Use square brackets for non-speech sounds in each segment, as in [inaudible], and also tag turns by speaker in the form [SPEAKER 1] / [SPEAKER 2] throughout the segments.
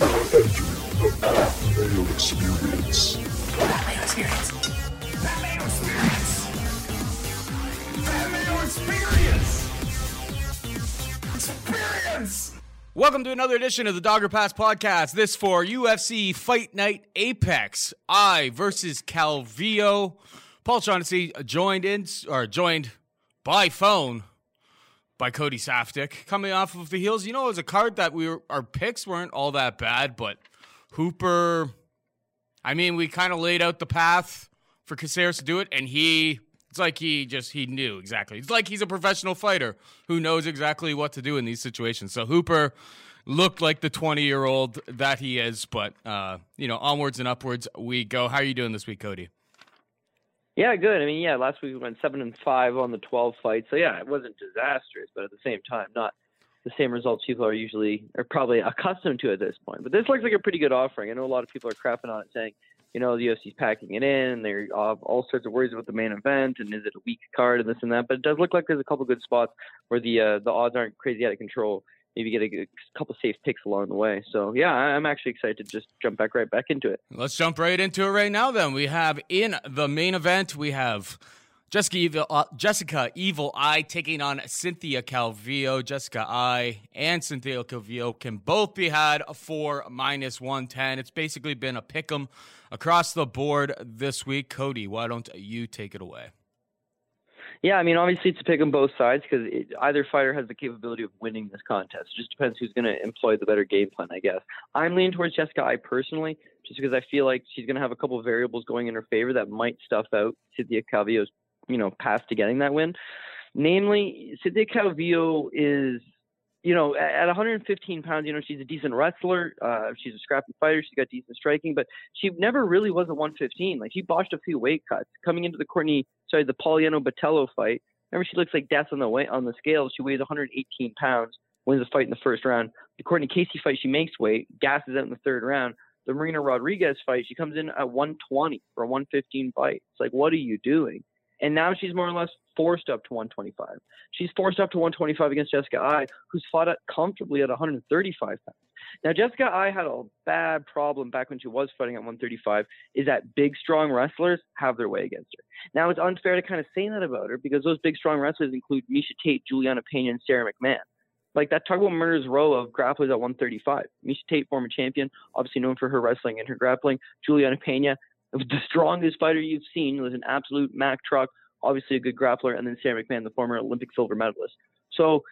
[SPEAKER 1] the Experience.
[SPEAKER 2] Experience. Experience. Experience. Experience.
[SPEAKER 3] Welcome to another edition of the Dogger Pass podcast. This for UFC Fight Night Apex. Eye versus Calvillo. Paul Shaughnessy uh, joined in or joined by phone by Cody Saftic. Coming off of the heels, you know, it was a card that we were our picks weren't all that bad, but Hooper. I mean, we kind of laid out the path for Caceres to do it, and he. It's like he just he knew exactly. It's like he's a professional fighter who knows exactly what to do in these situations. So Hooper looked like the 20 year old that he is, but uh, you know, onwards and upwards we go. How are you doing this week, Cody?
[SPEAKER 4] Yeah, good. I mean, yeah, last week we went seven and five on the twelve fights. So yeah, it wasn't disastrous, but at the same time, not the same results people are usually are probably accustomed to at this point. But this looks like a pretty good offering. I know a lot of people are crapping on it, saying, you know, the UFC's packing it in. They're all, all sorts of worries about the main event and is it a weak card and this and that. But it does look like there's a couple good spots where the uh, the odds aren't crazy out of control. Maybe get a, a couple safe picks along the way. So yeah, I'm actually excited to just jump back right back into it.
[SPEAKER 3] Let's jump right into it right now. Then we have in the main event we have Jessica Evil, uh, Jessica Evil Eye taking on Cynthia Calvillo. Jessica Eye and Cynthia Calvillo can both be had for minus 110. It's basically been a pick 'em across the board this week. Cody, why don't you take it away?
[SPEAKER 4] Yeah, I mean, obviously it's a pick on both sides because either fighter has the capability of winning this contest. It just depends who's going to employ the better game plan, I guess. I'm leaning towards Jessica Eye personally, just because I feel like she's going to have a couple variables going in her favor that might stuff out Cynthia Calvillo's, you know, path to getting that win. Namely, Cynthia Calvillo is you know, at 115 pounds, you know, she's a decent wrestler. Uh, she's a scrappy fighter. She's got decent striking, but she never really was a 115. Like she botched a few weight cuts coming into the Courtney, sorry, the Poliana Botelho fight. Remember, she looks like death on the weight on the scale. She weighs 118 pounds, wins the fight in the first round. The Courtney Casey fight, she makes weight, gasses out in the third round. The Marina Rodriguez fight, she comes in at 120 for a 115 fight. It's like, what are you doing? And now she's more or less forced up to 125. She's forced up to 125 against Jessica Eye, who's fought at comfortably at 135 pounds. Now, Jessica Eye had a bad problem back when she was fighting at 135, is that big, strong wrestlers have their way against her. Now, it's unfair to kind of say that about her because those big, strong wrestlers include Miesha Tate, Julianna Pena, and Sara McMann. Like that about murder's row of grapplers at 135. Miesha Tate, former champion, obviously known for her wrestling and her grappling. Julianna Pena, the strongest fighter you've seen, was an absolute Mack truck, obviously a good grappler, and then Sara McMann, the former Olympic silver medalist. So,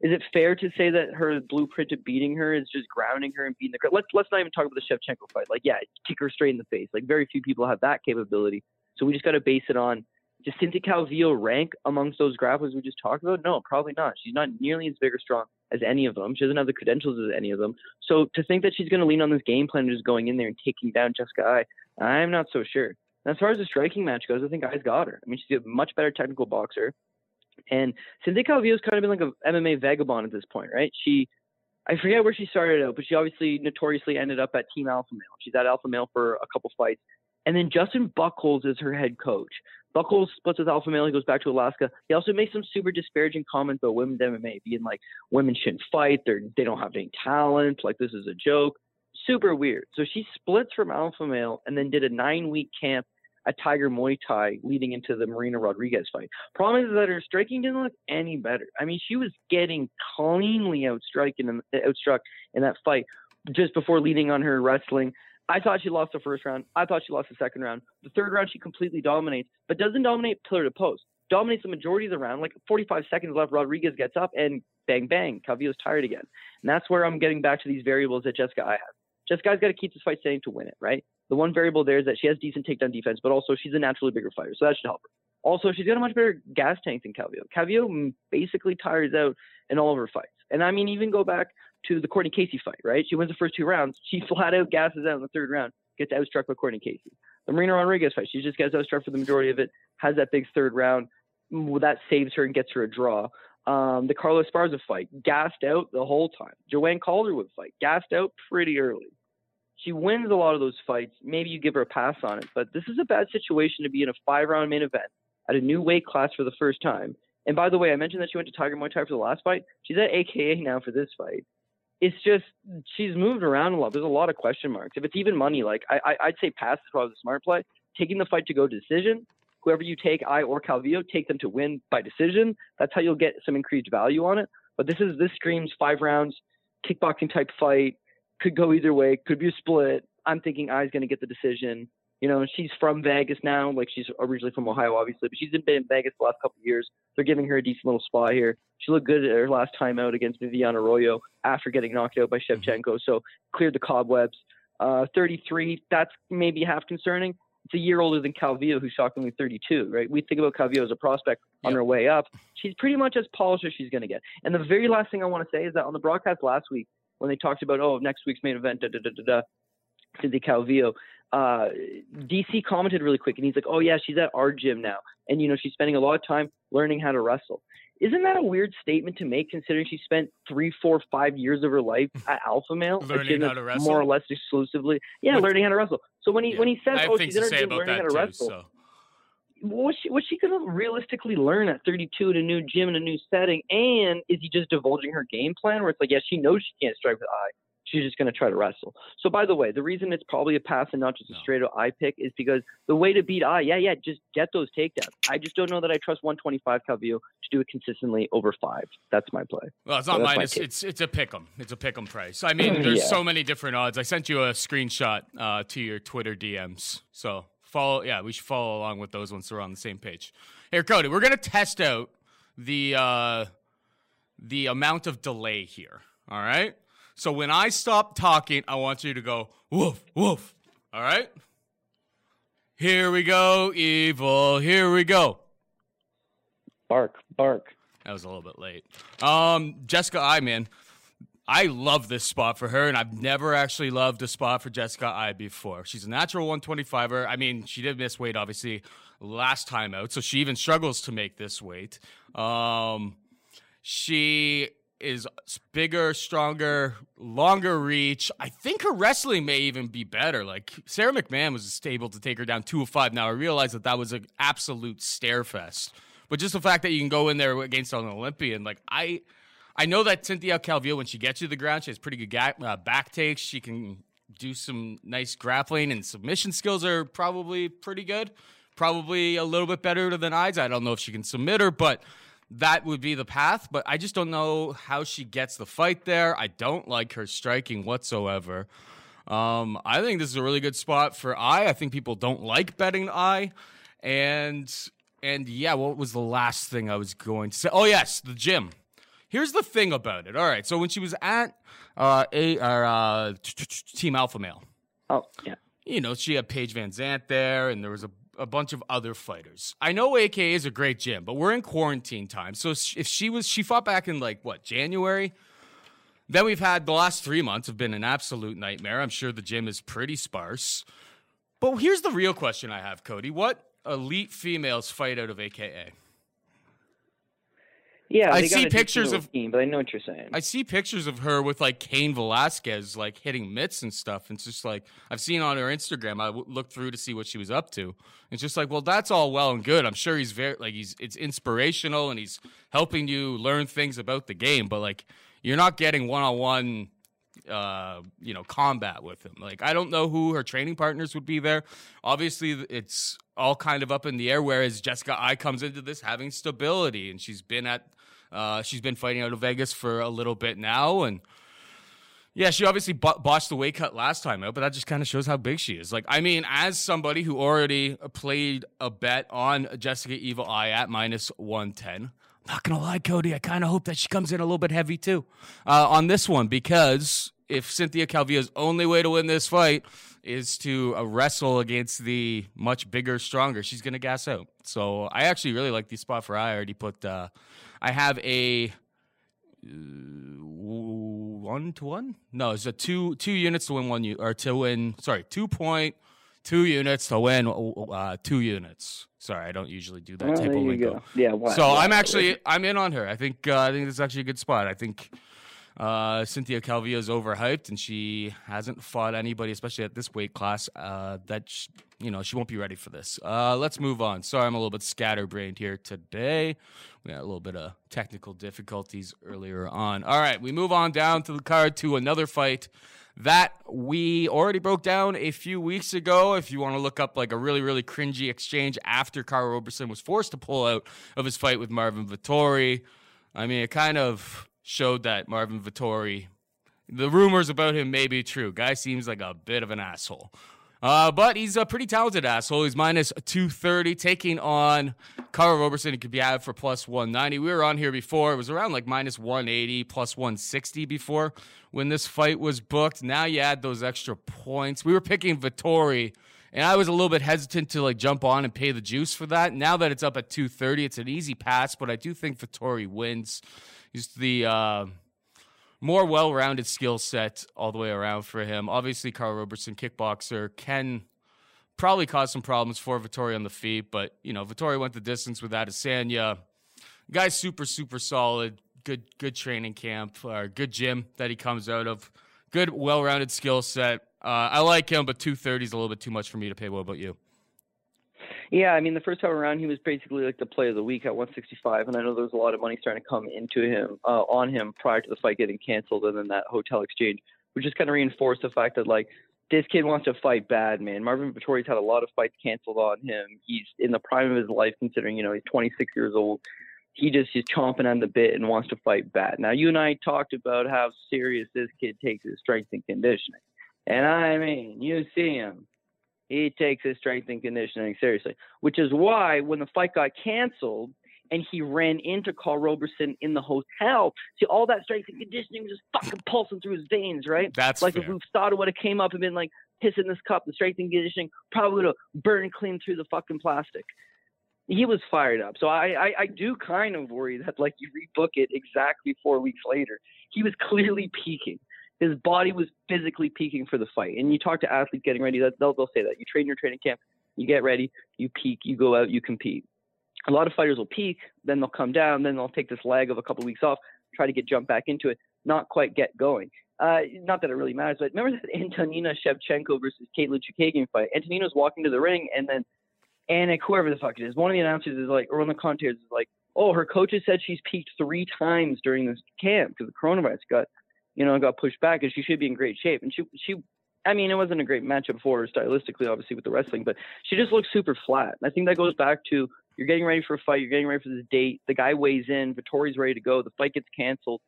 [SPEAKER 4] is it fair to say that her blueprint to beating her is just grounding her and beating the? Let's let's not even talk about the Shevchenko fight. Like, yeah, kick her straight in the face. Like, very few people have that capability. So we just got to base it on. Does Cynthia Calvillo rank amongst those grapplers we just talked about? No, probably not. She's not nearly as big or strong as any of them. She doesn't have the credentials as any of them. So to think that she's going to lean on this game plan and just going in there and taking down Jessica Eye, I'm not so sure. And as far as the striking match goes, I think Eye's got her. I mean, she's a much better technical boxer. And Cynthia Calvillo's kind of been like a MMA vagabond at this point, right? She, I forget where she started out, but she obviously notoriously ended up at Team Alpha Male. She's at Alpha Male for a couple fights. And then Justin Buchholz is her head coach. Buchholz splits with Alpha Male. He goes back to Alaska. He also makes some super disparaging comments about women's MMA, being like, women shouldn't fight. They're, they don't have any talent. Like, this is a joke. Super weird. So she splits from Alpha Male and then did a nine week camp at Tiger Muay Thai leading into the Marina Rodriguez fight. Problem is that her striking didn't look any better. I mean, she was getting cleanly outstruck in, outstruck in that fight just before leading on her wrestling. I thought she lost the first round. I thought she lost the second round. The third round, she completely dominates, but doesn't dominate pillar to post. Dominates the majority of the round. Like 45 seconds left, Rodriguez gets up and bang, bang. Calvillo's tired again. And that's where I'm getting back to these variables that Jessica Eye have. Jessica's got to keep this fight standing to win it, right? The one variable there is that she has decent takedown defense, but also she's a naturally bigger fighter, so that should help her. Also, she's got a much better gas tank than Calvillo. Calvillo basically tires out in all of her fights. And I mean, even go back to the Courtney Casey fight, right? She wins the first two rounds. She [laughs] flat out gasses out in the third round, gets outstruck by Courtney Casey. The Marina Rodriguez fight, she just gets outstruck for the majority of it, has that big third round. That saves her and gets her a draw. Um, the Carla Esparza fight, gassed out the whole time. Joanne Calderwood fight, gassed out pretty early she wins a lot of those fights. Maybe you give her a pass on it, but this is a bad situation to be in a five round main event at a new weight class for the first time. And by the way, I mentioned that she went to Tiger Muay Thai for the last fight. She's at AKA now for this fight. it's just she's moved around a lot. There's a lot of question marks. If it's even money, like I, I I'd say pass is probably the smart play. Taking the fight to go to decision. Whoever you take, Eye or Calvillo, take them to win by decision. That's how you'll get some increased value on it. But this is this screams five rounds, kickboxing type fight. Could go either way. Could be a split. I'm thinking Eye's going to get the decision. You know, she's from Vegas now. Like she's originally from Ohio, obviously, but she's been in Vegas the last couple of years. They're giving her a decent little spot here. She looked good at her last time out against Viviane Araújo after getting knocked out by Shevchenko. So cleared the cobwebs. Uh, 33, that's maybe half concerning. It's a year older than Calvillo, who's shockingly 32, right? We think about Calvillo as a prospect on
[SPEAKER 3] Yep.
[SPEAKER 4] her way up. She's pretty much as polished as she's going to get. And the very last thing I want to say is that on the broadcast last week, when they talked about, oh, next week's main event, da da da da da, Cynthia Calvillo, uh, DC commented really quick, and he's like, "Oh yeah, she's at our gym now, and you know she's spending a lot of time learning how to wrestle." Isn't that a weird statement to make, considering she spent three, four, five years of her life [laughs] at Alpha Male,
[SPEAKER 3] Learning how to wrestle?
[SPEAKER 4] more or less exclusively, yeah,
[SPEAKER 3] With-
[SPEAKER 4] learning how to wrestle. So when he
[SPEAKER 3] Yeah.
[SPEAKER 4] when he says, "Oh, she's
[SPEAKER 3] to
[SPEAKER 4] in her gym learning how to
[SPEAKER 3] too.
[SPEAKER 4] wrestle,"
[SPEAKER 3] So
[SPEAKER 4] what's she, what's she going to realistically learn at 32 in a new gym in a new setting? And is he just divulging her game plan where it's like, yeah, she knows she can't strike with Eye. She's just going to try to wrestle. So, by the way, the reason it's probably a pass and not just a straight up Eye pick is because the way to beat Eye, yeah, yeah, just get those takedowns. I just don't know that I trust 125 Calvillo to do it consistently over five. That's my play.
[SPEAKER 3] Well, it's not
[SPEAKER 4] So
[SPEAKER 3] minus.
[SPEAKER 4] take.
[SPEAKER 3] It's it's a pick 'em. It's a pick 'em price. I mean, [laughs] there's
[SPEAKER 4] Yeah.
[SPEAKER 3] so many different odds. I sent you a screenshot uh, to your Twitter DMs. So follow. Yeah, we should follow along with those ones so we're on the same page. Here, Cody, we're gonna test out the uh, the amount of delay here. All right. So when I stop talking, I want you to go woof woof. All right. Here we go, evil. Here we go.
[SPEAKER 4] Bark, bark.
[SPEAKER 3] That was a little bit late. Um, Jessica Eye, man. I love this spot for her, and I've never actually loved a spot for Jessica Eye before. She's a natural 125er. I mean, she did miss weight, obviously, last time out, so she even struggles to make this weight. Um, she is bigger, stronger, longer reach. I think her wrestling may even be better. Like Sara McMann was able to take her down 205. Now I realize that that was an absolute stare fest. But just the fact that you can go in there against an Olympian, like I, I know that Cynthia Calvillo, when she gets to the ground, she has pretty good ga- uh, back takes. She can do some nice grappling and submission skills are probably pretty good. Probably a little bit better than Eyes. I don't know if she can submit her, but that would be the path. But I just don't know how she gets the fight there. I don't like her striking whatsoever. Um, I think this is a really good spot for Eye. I think people don't like betting Eye, and and yeah, what was the last thing I was going to say? Oh yes, the gym. Here's the thing about it. All right, so when she was at uh, a or, uh, Team Alpha Male,
[SPEAKER 4] Oh, yeah.
[SPEAKER 3] you know, she had Paige VanZant there, and there was a, a bunch of other fighters. I know AKA is a great gym, but we're in quarantine time. So if she was, she fought back in like what January. Then we've had the last three months have been an absolute nightmare. I'm sure the gym is pretty sparse. But here's the real question I have, Cody: What elite females fight out of AKA?
[SPEAKER 4] Yeah,
[SPEAKER 3] I see pictures of-
[SPEAKER 4] team, but I know what you're saying.
[SPEAKER 3] I see pictures of her with like Cain Velasquez, like hitting mitts and stuff. And it's just like I've seen on her Instagram. I w- looked through to see what she was up to. It's just like, well, that's all well and good. I'm sure he's very like he's it's inspirational and he's helping you learn things about the game. But like, you're not getting one on one, uh, you know, combat with him. Like, I don't know who her training partners would be there. Obviously, it's all kind of up in the air. Whereas Jessica Eye comes into this having stability, and she's been at uh, she's been fighting out of Vegas for a little bit now, and yeah, she obviously botched the weight cut last time out, but that just kind of shows how big she is. Like, I mean, as somebody who already played a bet on Jessica Evil Eye at minus one ten, I'm not gonna lie, Cody, I kind of hope that she comes in a little bit heavy too uh, on this one because if Cynthia Calvillo's only way to win this fight is to uh, wrestle against the much bigger, stronger, she's gonna gas out. So I actually really like the spot for I already put. Uh, I have a one to one. No, it's a two two units to win one or to win. Sorry, two point two units to win uh, two units. Sorry, I don't usually do that
[SPEAKER 4] Well,
[SPEAKER 3] type of lingo.
[SPEAKER 4] go. Yeah. Wow,
[SPEAKER 3] So
[SPEAKER 4] wow.
[SPEAKER 3] I'm actually I'm in on her. I think uh, I think this is actually a good spot. I think Uh, Cynthia Calvillo is overhyped, and she hasn't fought anybody, especially at this weight class. Uh, that sh- you know she won't be ready for this. Uh, let's move on. Sorry, I'm a little bit scatterbrained here today. We had a little bit of technical difficulties earlier on. All right, we move on down to the card to another fight that we already broke down a few weeks ago. If you want to look up like a really, really cringy exchange after Karl Roberson was forced to pull out of his fight with Marvin Vettori, I mean, it kind of showed that Marvin Vettori, the rumors about him may be true. Guy seems like a bit of an asshole. Uh, but he's a pretty talented asshole. He's minus 230, taking on Karl Roberson. He could be out for plus 190. We were on here before. It was around like minus 180, plus 160 before when this fight was booked. Now you add those extra points. We were picking Vettori, and I was a little bit hesitant to like jump on and pay the juice for that. Now that it's up at 230, it's an easy pass, but I do think Vettori wins. He's the. Uh, more well-rounded skill set all the way around for him. Obviously, Karl Roberson, kickboxer, can probably cause some problems for Vettori on the feet, but you know, Vettori went the distance with Adesanya. Guy's super, super solid. Good, good training camp or good gym that he comes out of. Good, well-rounded skill set. Uh, I like him, but 230 is a little bit too much for me to pay. What about you?
[SPEAKER 4] Yeah, I mean, the first time around, he was basically like the play of the week at 165, and I know there was a lot of money starting to come into him uh, on him prior to the fight getting canceled, and then that hotel exchange, which just kind of reinforced the fact that like this kid wants to fight bad, man. Marvin Vettori's had a lot of fights canceled on him. He's in the prime of his life, considering you know he's 26 years old. He just is chomping on the bit and wants to fight bad. Now, you and I talked about how serious this kid takes his strength and conditioning, and I mean, you see him he takes his strength and conditioning seriously, which is why when the fight got canceled and he ran into Karl Roberson in the hotel, see all that strength and conditioning was just fucking pulsing through his veins, right?
[SPEAKER 3] That's
[SPEAKER 4] like
[SPEAKER 3] fair.
[SPEAKER 4] if USADA would have came up and been like pissing this cup, the strength and conditioning probably would have burned clean through the fucking plastic. He was fired up, so I, I I do kind of worry that like you rebook it exactly four weeks later. He was clearly peaking his body was physically peaking for the fight. And you talk to athletes getting ready, they'll, they'll say that. You train your training camp, you get ready, you peak, you go out, you compete. A lot of fighters will peak, then they'll come down, then they'll take this lag of a couple of weeks off, try to get jumped back into it, not quite get going. Uh, not that it really matters, but remember that Antonina Shevchenko versus Katlyn Chookagian fight? Antonina's walking to the ring, and then Anik, whoever the fuck it is, one of the announcers is like, or one of the commentators is like, oh, her coaches said she's peaked three times during this camp because the coronavirus got you know, got pushed back, and she should be in great shape. And she, she, I mean, it wasn't a great matchup for her stylistically, obviously with the wrestling, but she just looks super flat. And I think that goes back to you're getting ready for a fight, you're getting ready for this date. The guy weighs in, Vettori's ready to go. The fight gets canceled.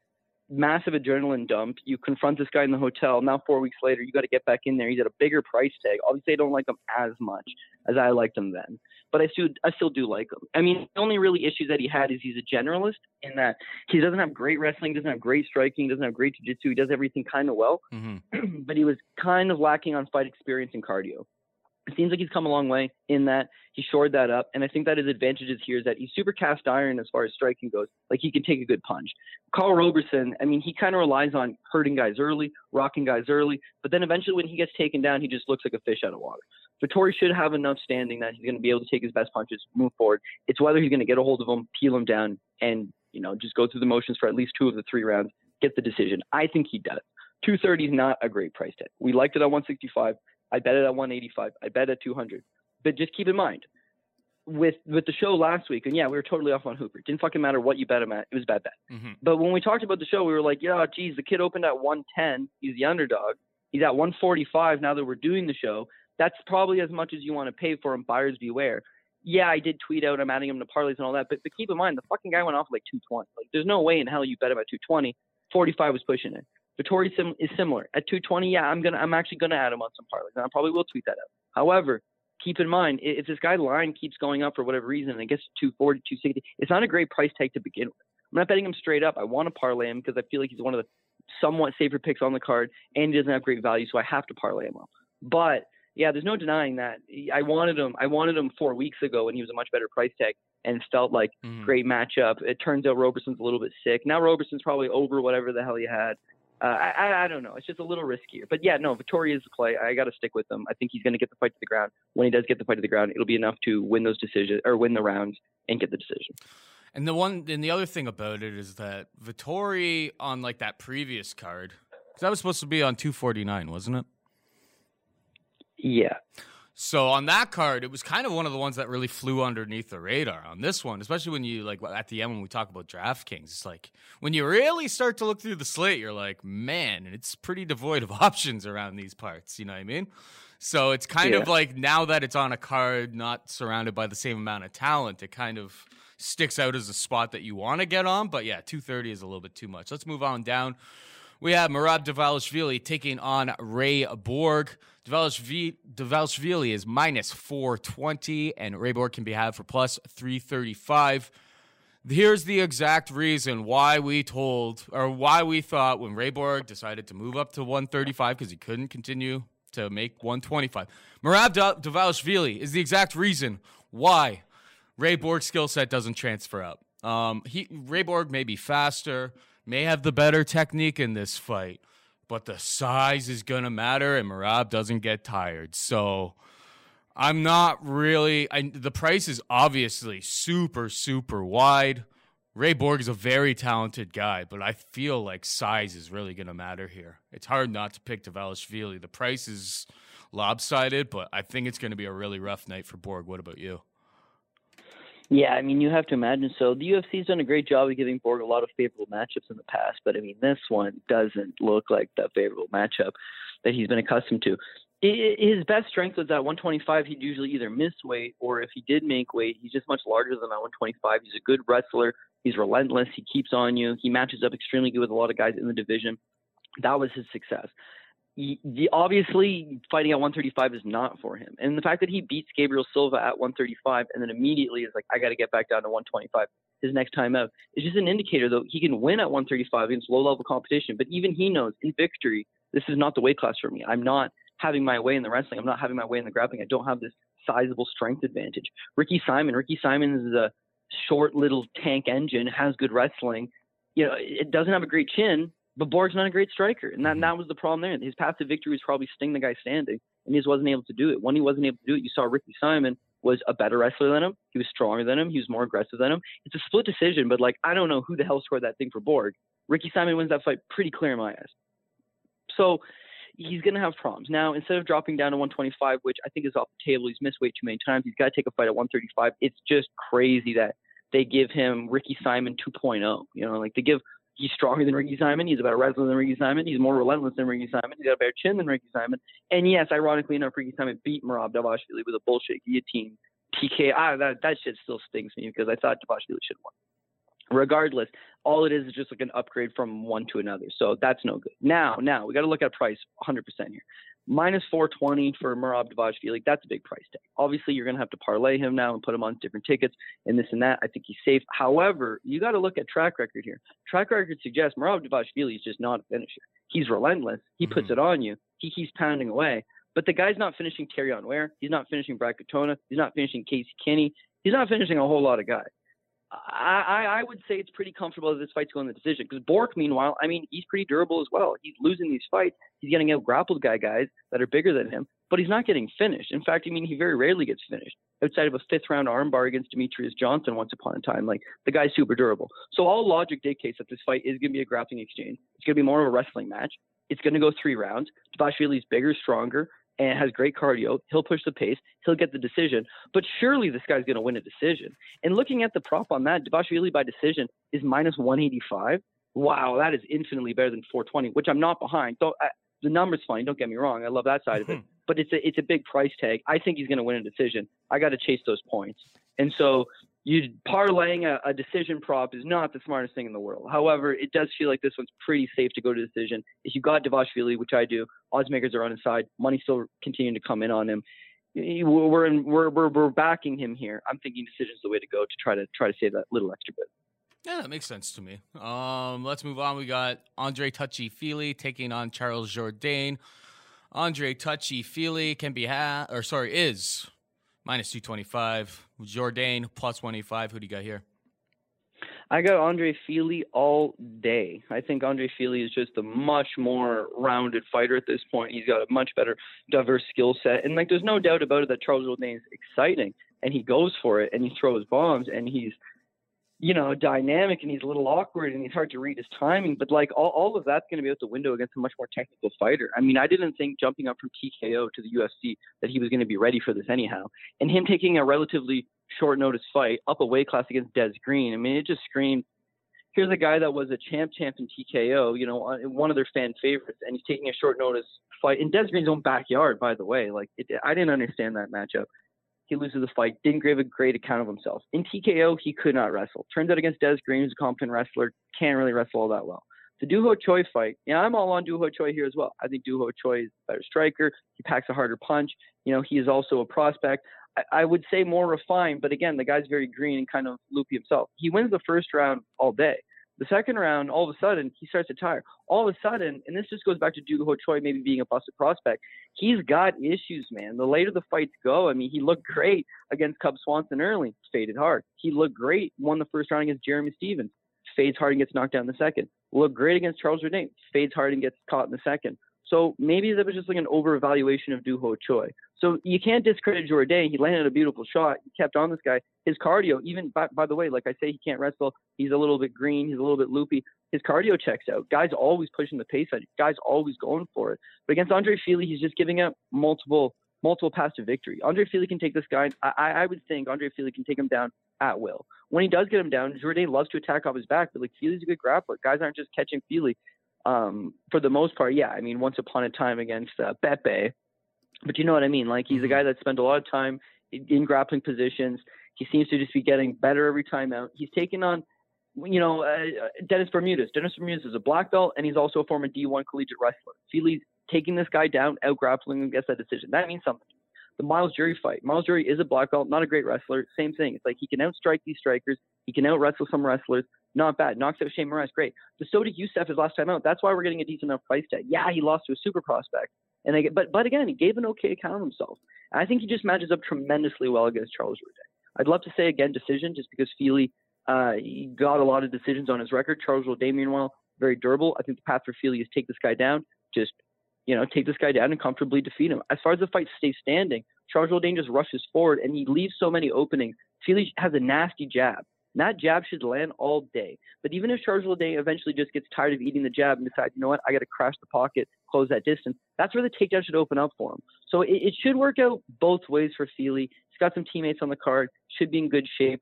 [SPEAKER 4] Massive adrenaline dump. You confront this guy in the hotel. Now four weeks later, you got to get back in there. He's at a bigger price tag. Obviously, I don't like him as much as I liked him then but I still I still do like him. I mean, the only really issues that he had is he's a generalist in that he doesn't have great wrestling, doesn't have great striking, doesn't have great jiu-jitsu. He does everything kind of well,
[SPEAKER 3] Mm-hmm. [clears throat]
[SPEAKER 4] but he was kind of lacking on fight experience and cardio. It seems like he's come a long way in that he shored that up, and I think that his advantages here is that he's super cast iron as far as striking goes. Like he can take a good punch. Karl Roberson, I mean, he kind of relies on hurting guys early, rocking guys early, but then eventually when he gets taken down, he just looks like a fish out of water. Vettori should have enough standing that he's going to be able to take his best punches, move forward. It's whether he's going to get a hold of him, peel him down, and you know just go through the motions for at least two of the three rounds, get the decision. I think he does. 230 is not a great price tag. We liked it at 165. I bet it at 185. I bet at 200. But just keep in mind, with with the show last week, and yeah, we were totally off on Hooper. It didn't fucking matter what you bet him at. It was a bad bet.
[SPEAKER 3] Mm-hmm.
[SPEAKER 4] But when we talked about the show, we were like, yeah, geez, the kid opened at 110. He's the underdog. He's at 145 now that we're doing the show. That's probably as much as you want to pay for him. Buyers beware. Yeah, I did tweet out I'm adding him to parlays and all that, but, but keep in mind the fucking guy went off like 220. Like, there's no way in hell you bet him at 220. 45 was pushing it. Vettori sim- is similar at 220. Yeah, I'm gonna I'm actually gonna add him on some parlays, and I probably will tweet that out. However, keep in mind if this guy line keeps going up for whatever reason and it gets to 240, 260, it's not a great price tag to begin with. I'm not betting him straight up. I want to parlay him because I feel like he's one of the somewhat safer picks on the card, and he doesn't have great value, so I have to parlay him up. But yeah, there's no denying that. I wanted him. I wanted him four weeks ago when he was a much better price tag and felt like
[SPEAKER 3] Mhm.
[SPEAKER 4] great matchup. It turns out Roberson's a little bit sick. Now Roberson's probably over whatever the hell he had. Uh, I, I don't know. It's just a little riskier. But yeah, no, Vettori is the play. I got to stick with him. I think he's going to get the fight to the ground. When he does get the fight to the ground, it'll be enough to win those decisions or win the rounds and get the decision.
[SPEAKER 3] And the one, and the other thing about it is that Vettori on like that previous card, 'cause that was supposed to be on 249, wasn't it?
[SPEAKER 4] Yeah.
[SPEAKER 3] So on that card, it was kind of one of the ones that really flew underneath the radar. On this one, especially when you like at the end when we talk about DraftKings, it's like when you really start to look through the slate, you're like, man, it's pretty devoid of [laughs] options around these parts. You know what I mean? So it's kind of like now that it's on a card not surrounded by the same amount of talent, it kind of sticks out as a spot that you want to get on. But yeah, 230 is a little bit too much. Let's move on down. We have Merab Dvalishvili taking on Ray Borg. Dvalishvili is minus 420, and Ray Borg can be had for plus 335. Here's the exact reason why we told, or why we thought when Ray Borg decided to move up to 135 because he couldn't continue to make 125. Merab Da- Dvalishvili is the exact reason why Ray Borg's skill set doesn't transfer up. Um, he Ray Borg may be faster, may have the better technique in this fight, but the size is gonna matter, and Merab doesn't get tired. So I'm not really. I, the price is obviously super super wide. Ray Borg is a very talented guy, but I feel like size is really going to matter here. It's hard not to pick Dvalishvili. The price is lopsided, but I think it's going to be a really rough night for Borg. What about you?
[SPEAKER 4] Yeah, I mean, you have to imagine. So the UFC's done a great job of giving Borg a lot of favorable matchups in the past, but I mean, this one doesn't look like that favorable matchup that he's been accustomed to. His best strength was at 125. He'd usually either miss weight, or if he did make weight, he's just much larger than that 125. He's a good wrestler. He's relentless. He keeps on you. He matches up extremely good with a lot of guys in the division. That was his success. He, obviously, fighting at 135 is not for him. And the fact that he beats Gabriel Silva at 135 and then immediately is like, I got to get back down to 125 his next time out is just an indicator, though. He can win at 135 against low level competition, but even he knows in victory, this is not the weight class for me. I'm not having my way in the wrestling. I'm not having my way in the grappling. I don't have this sizable strength advantage. Ricky Simon, Ricky Simon is a short little tank engine, has good wrestling. You know, it doesn't have a great chin, but Borg's not a great striker, and that, and that was the problem there. His path to victory was probably sting the guy standing, and he just wasn't able to do it. When he wasn't able to do it, you saw Ricky Simon was a better wrestler than him. He was stronger than him. He was more aggressive than him. It's a split decision, but like I don't know who the hell scored that thing for Borg. Ricky Simon wins that fight pretty clear in my eyes. So he's going to have problems. Now, instead of dropping down to 125, which I think is off the table, he's missed weight too many times. He's got to take a fight at 135. It's just crazy that they give him Ricky Simon 2.0. You know, like they give he's stronger than Ricky Simon. He's a better wrestler than Ricky Simon. He's more relentless than Ricky Simon. He's got a better chin than Ricky Simon. And yes, ironically enough, Ricky Simon beat Merab Dvalishvili with a bullshit guillotine TK. Ah, that that shit still stings me because I thought Dvalishvili should have won. Regardless, all it is is just like an upgrade from one to another. So that's no good. Now, now we got to look at price 100% here. Minus 420 for Merab Dvalishvili, that's a big price tag. Obviously, you're going to have to parlay him now and put him on different tickets and this and that. I think he's safe. However, you got to look at track record here. Track record suggests Dvalishvili is just not a finisher. He's relentless. He puts
[SPEAKER 3] Mhm.
[SPEAKER 4] it on you. He keeps pounding away. But the guy's not finishing Terrion Ware. He's not finishing Brad Katona. He's not finishing Casey Kenney. He's not finishing a whole lot of guys. I, I, would say it's pretty comfortable that this fight's going to the decision. Because Borg, meanwhile, I mean, he's pretty durable as well. He's losing these fights. He's getting out grappled guy guys that are bigger than him, but he's not getting finished. In fact, I mean, he very rarely gets finished outside of a fifth round armbar against Demetrious Johnson once upon a time. Like the guy's super durable. So all logic dictates that this fight is going to be a grappling exchange. It's going to be more of a wrestling match. It's going to go three rounds. Dvalishvili's bigger, stronger, and has great cardio. He'll push the pace. He'll get the decision. But surely this guy's going to win a decision. And looking at the prop on that, Dvalishvili by decision is minus 185. Wow, that is infinitely better than 420, which I'm not behind. So uh, the number's fine. Don't get me wrong. I love that side of it. [laughs] But it's a it's a big price tag. I think he's going to win a decision. I got to chase those points. And so you parlaying a, a decision prop is not the smartest thing in the world. However, it does feel like this one's pretty safe to go to decision. If you got Dvalishvili, which I do, odds makers are on his side. Money still continuing to come in on him. We're in, we're, we're we're backing him here. I'm thinking decision's the way to go to try to try to save that little extra bit.
[SPEAKER 3] Yeah, that makes sense to me. Um, let's move on. We got Andre Touchy Fili taking on Charles Jourdain. Andre Touchy Fili can be ha or sorry is minus two twenty five. Jourdain plus one eighty five. Who do you got here?
[SPEAKER 4] I got Andre Fili all day. I think Andre Fili is just a much more rounded fighter at this point. He's got a much better diverse skill set. And like there's no doubt about it that Charles Jourdain is exciting and he goes for it and he throws bombs and he's you know, dynamic and he's a little awkward and he's hard to read his timing. But like all, all of that's going to be out the window against a much more technical fighter. I mean, I didn't think jumping up from TKO to the UFC that he was going to be ready for this anyhow. And him taking a relatively short notice fight up a weight class against Des Green, I mean, it just screamed. Here's a guy that was a champ champ in TKO, you know, uh, one of their fan favorites, and he's taking a short notice fight in Des Green's own backyard, by the way. Like, it, I didn't understand that matchup. He loses the fight. Didn't give a great account of himself. In TKO, he could not wrestle. Turns out against Des Green, who's a competent wrestler, can't really wrestle all that well. The Doo Ho Choi fight, yeah, I'm all on Doo Ho Choi here as well. I think Doo Ho Choi is a better striker. He packs a harder punch. You know, he is also a prospect. I, I would say more refined, but again, the guy's very green and kind of loopy himself. He wins the first round all day. The second round, all of a sudden, he starts to tire. All of a sudden, and this just goes back to Doo Ho Choi maybe being a busted prospect. He's got issues, man. The later the fights go, I mean, he looked great against Cub Swanson early, faded hard. He looked great, won the first round against Jeremy Stephens, fades hard and gets knocked down in the second. Looked great against Charles Jourdain, fades hard and gets caught in the second. So maybe that was just like an over evaluation of Doo Ho Choi. So you can't discredit Jourdain. He landed a beautiful shot. He kept on this guy. His cardio, even by, by the way, like I say, he can't wrestle. He's a little bit green. He's a little bit loopy. His cardio checks out. Guys always pushing the pace Guys always going for it. But against Andre Fili, he's just giving up multiple multiple paths to victory. Andre Fili can take this guy. I, I would think Andre Fili can take him down at will. When he does get him down, Jourdain loves to attack off his back, but like Fili's a good grappler. Guys aren't just catching Fili um, for the most part, yeah. I mean, once upon a time against uh, Pepey, but you know what I mean. Like he's a mm-hmm. guy that spent a lot of time in, in grappling positions. He seems to just be getting better every time out. He's taken on, you know, uh, Dennis Bermudez. Dennis Bermudez is a black belt, and he's also a former D1 collegiate wrestler. Fili's taking this guy down, out grappling, and gets that decision. That means something. The Myles Jury fight. Myles Jury is a black belt, not a great wrestler. Same thing. It's like he can outstrike these strikers. He can out wrestle some wrestlers not bad. Knocks out Shane Moraes, great. But The Sodiq Yusuff his last time out. That's why we're getting a decent enough price tag. Yeah, he lost to a super prospect, and they, but but again, he gave an okay account of himself. And I think he just matches up tremendously well against Charles Jourdain. I'd love to say again decision, just because Fili uh, he got a lot of decisions on his record. Charles Jourdain, meanwhile, very durable. I think the path for Fili is take this guy down, just you know, take this guy down and comfortably defeat him. As far as the fight stays standing, Charles Jourdain just rushes forward and he leaves so many openings. Fili has a nasty jab. That jab should land all day. But even if Charles Jourdain eventually just gets tired of eating the jab and decides, you know what, I got to crash the pocket, close that distance, that's where the takedown should open up for him. So it, it should work out both ways for Fili. He's got some teammates on the card, should be in good shape.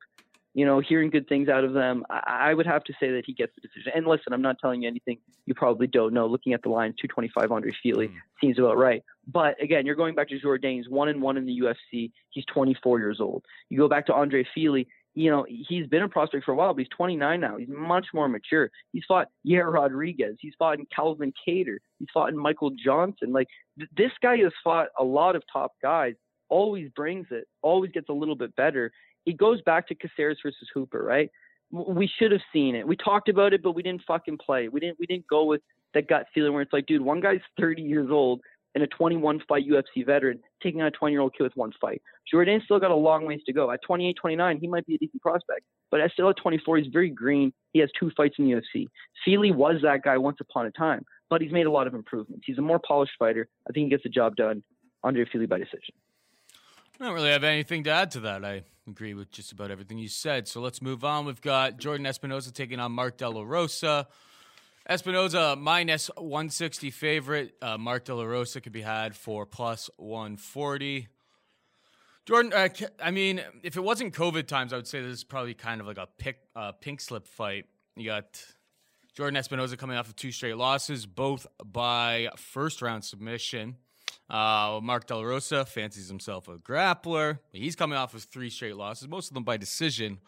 [SPEAKER 4] You know, hearing good things out of them, I, I would have to say that he gets the decision. And listen, I'm not telling you anything you probably don't know. Looking at the lines, 225 Andre Fili mm. seems about right. But again, you're going back to Jourdain. He's one and one in the UFC. He's 24 years old. You go back to Andre Fili you know, he's been a prospect for a while, but he's 29 now. He's much more mature. He's fought Yair Rodriguez. He's fought in Calvin Kattar. He's fought in Michael Johnson. Like th- this guy has fought a lot of top guys. Always brings it. Always gets a little bit better. It goes back to Caceres versus Hooper, right? We should have seen it. We talked about it, but we didn't fucking play. We didn't. We didn't go with that gut feeling where it's like, dude, one guy's 30 years old and a 21 fight UFC veteran taking on a 20 year old kid with one fight. Jourdain still got a long ways to go. At 28, 29, he might be a decent prospect, but at still at 24, he's very green. He has two fights in the UFC. Fili was that guy once upon a time, but he's made a lot of improvements. He's a more polished fighter. I think he gets the job done under Fili by decision.
[SPEAKER 3] I don't really have anything to add to that. I agree with just about everything you said. So let's move on. We've got Jordan Espinosa taking on Mark De La Rosa. Espinosa minus 160 favorite. Uh, Mark De La Rosa could be had for plus 140. Jordan, uh, I mean, if it wasn't COVID times, I would say this is probably kind of like a pick, uh, pink slip fight. You got Jordan Espinosa coming off of two straight losses, both by first round submission. Uh, Mark De La Rosa fancies himself a grappler. He's coming off of three straight losses, most of them by decision.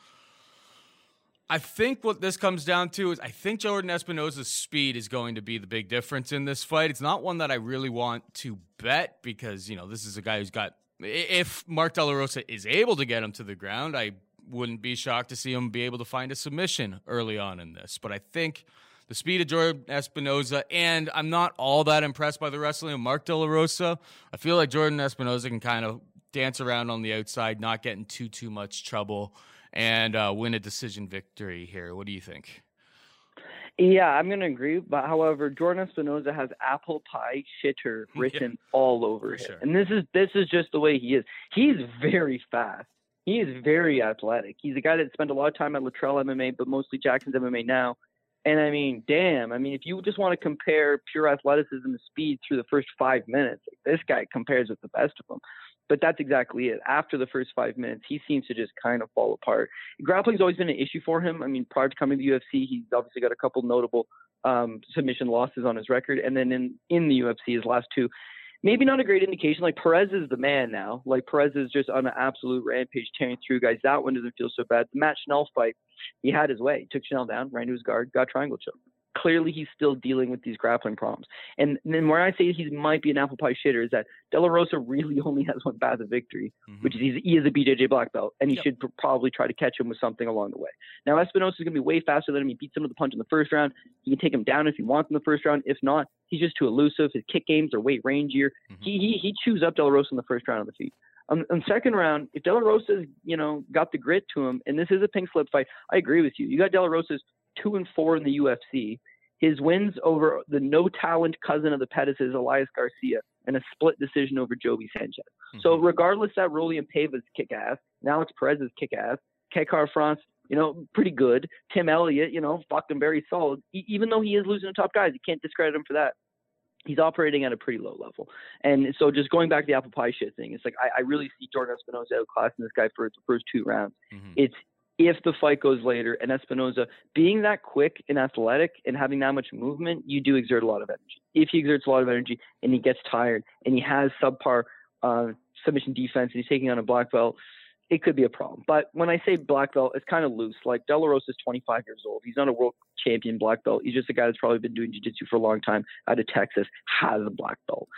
[SPEAKER 3] I think what this comes down to is I think Jordan Espinosa's speed is going to be the big difference in this fight. It's not one that I really want to bet because, you know, this is a guy who's got. If Mark De La Rosa is able to get him to the ground, I wouldn't be shocked to see him be able to find a submission early on in this. But I think the speed of Jordan Espinosa, and I'm not all that impressed by the wrestling of Mark De La Rosa. I feel like Jordan Espinosa can kind of dance around on the outside, not getting too too much trouble and uh, win a decision victory here. What do you think?
[SPEAKER 4] Yeah, I'm going to agree. But however, Jordan Espinosa has apple pie shitter [laughs] written yeah, all over him, sure. and this is this is just the way he is. He's very fast. he is very athletic. He's a guy that spent a lot of time at Latrell MMA, but mostly Jackson's MMA now. And I mean, damn, I mean, if you just want to compare pure athleticism and speed through the first five minutes, this guy compares with the best of them. But that's exactly it. After the first five minutes, he seems to just kind of fall apart. Grappling's always been an issue for him. I mean, prior to coming to the UFC, he's obviously got a couple notable um, submission losses on his record, and then in in the UFC, his last two maybe not a great indication. Like Perez is the man now. Like Perez is just on an absolute rampage, tearing through guys. That one doesn't feel so bad. The Matt Schnell fight, he had his way. Took Schnell down, ran to his guard, got triangle choke clearly he's still dealing with these grappling problems. And then where I say he might be an apple pie shitter is that De La Rosa really [laughs] only has one path of victory, mm-hmm. which is he's, he is a BJJ black belt, and he yep. should pr- probably try to catch him with something along the way. Now Espinosa is going to be way faster than him. He beats him with a punch in the first round. He can take him down if he wants in the first round. If not, he's just too elusive. His kick games are way rangier. Mm-hmm. He, he he chews up De La Rosa in the first round of the feet. Um, on second round, if De La Rosa's, you know, got the grit to him, and this is a pink slip fight, I agree with you. You got De La Rosa's two and four in the UFC. His wins over the no talent cousin of the Pettis' Elias Garcia and a split decision over Joby Sanchez. Mm-hmm. So regardless that Raulian Paiva's kick ass, and Alex Perez's kick ass, Kai Kara-France, you know, pretty good. Tim Elliott, you know, fucking very solid. E- even though he is losing to top guys, you can't discredit him for that. He's operating at a pretty low level. And so just going back to the apple pie shit thing, it's like I, I really see Jordan Espinosa outclassing this guy for the first two rounds. Mm-hmm. It's if the fight goes later and Espinosa, being that quick and athletic and having that much movement, you do exert a lot of energy. If he exerts a lot of energy and he gets tired and he has subpar uh, submission defense and he's taking on a black belt, it could be a problem. But when I say black belt, it's kind of loose. Like De La Rosa is 25 years old. He's not a world champion black belt. He's just a guy that's probably been doing jiu-jitsu for a long time out of Texas, has a black belt.